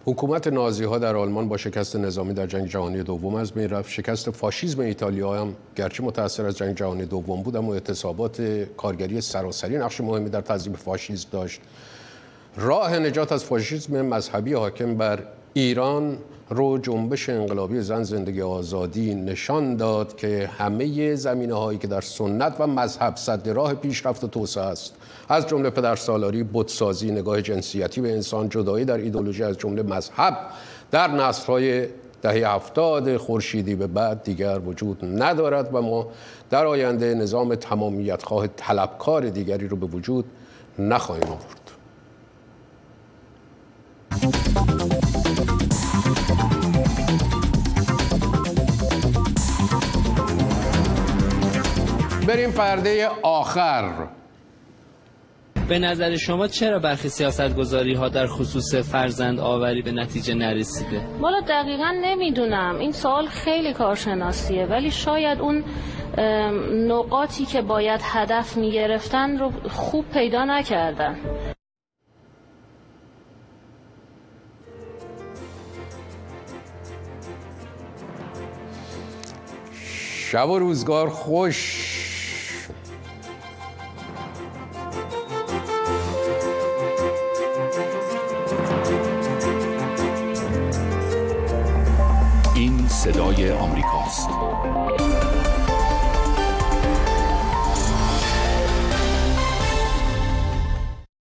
حکومت نازی ها در آلمان با شکست نظامی در جنگ جهانی دوم از بین رفت. شکست فاشیسم ایتالیا هم گرچه متاثر از جنگ جهانی دوم بود اما اعتصابات کارگری سراسری نقش مهمی در تضعیف فاشیسم داشت. راه نجات از فاشیسم مذهبی حاکم بر ایران رو جنبش انقلابی زن زندگی آزادی نشان داد که همه زمینه هایی که در سنت و مذهب صد راه پیشرفت و توسعه است. از جمله پدرسالاری بتسازی نگاه جنسیتی به انسان جدایی در ایدولوژی از جمله مذهب در نسل های دهه هفتاد خورشیدی به بعد دیگر وجود ندارد و ما در آینده نظام تمامیت خواه طلبکار دیگری رو به وجود نخواهیم آورد. بریم پرده آخر. به نظر شما چرا برخی سیاست گذاری ها در خصوص فرزند آوری به نتیجه نرسیده؟ والا دقیقا نمی‌دونم. این سوال خیلی کارشناسیه ولی شاید اون نقاطی که باید هدف می‌گرفتن رو خوب پیدا نکردن. شب و روزگار خوش. صدای آمریکاست.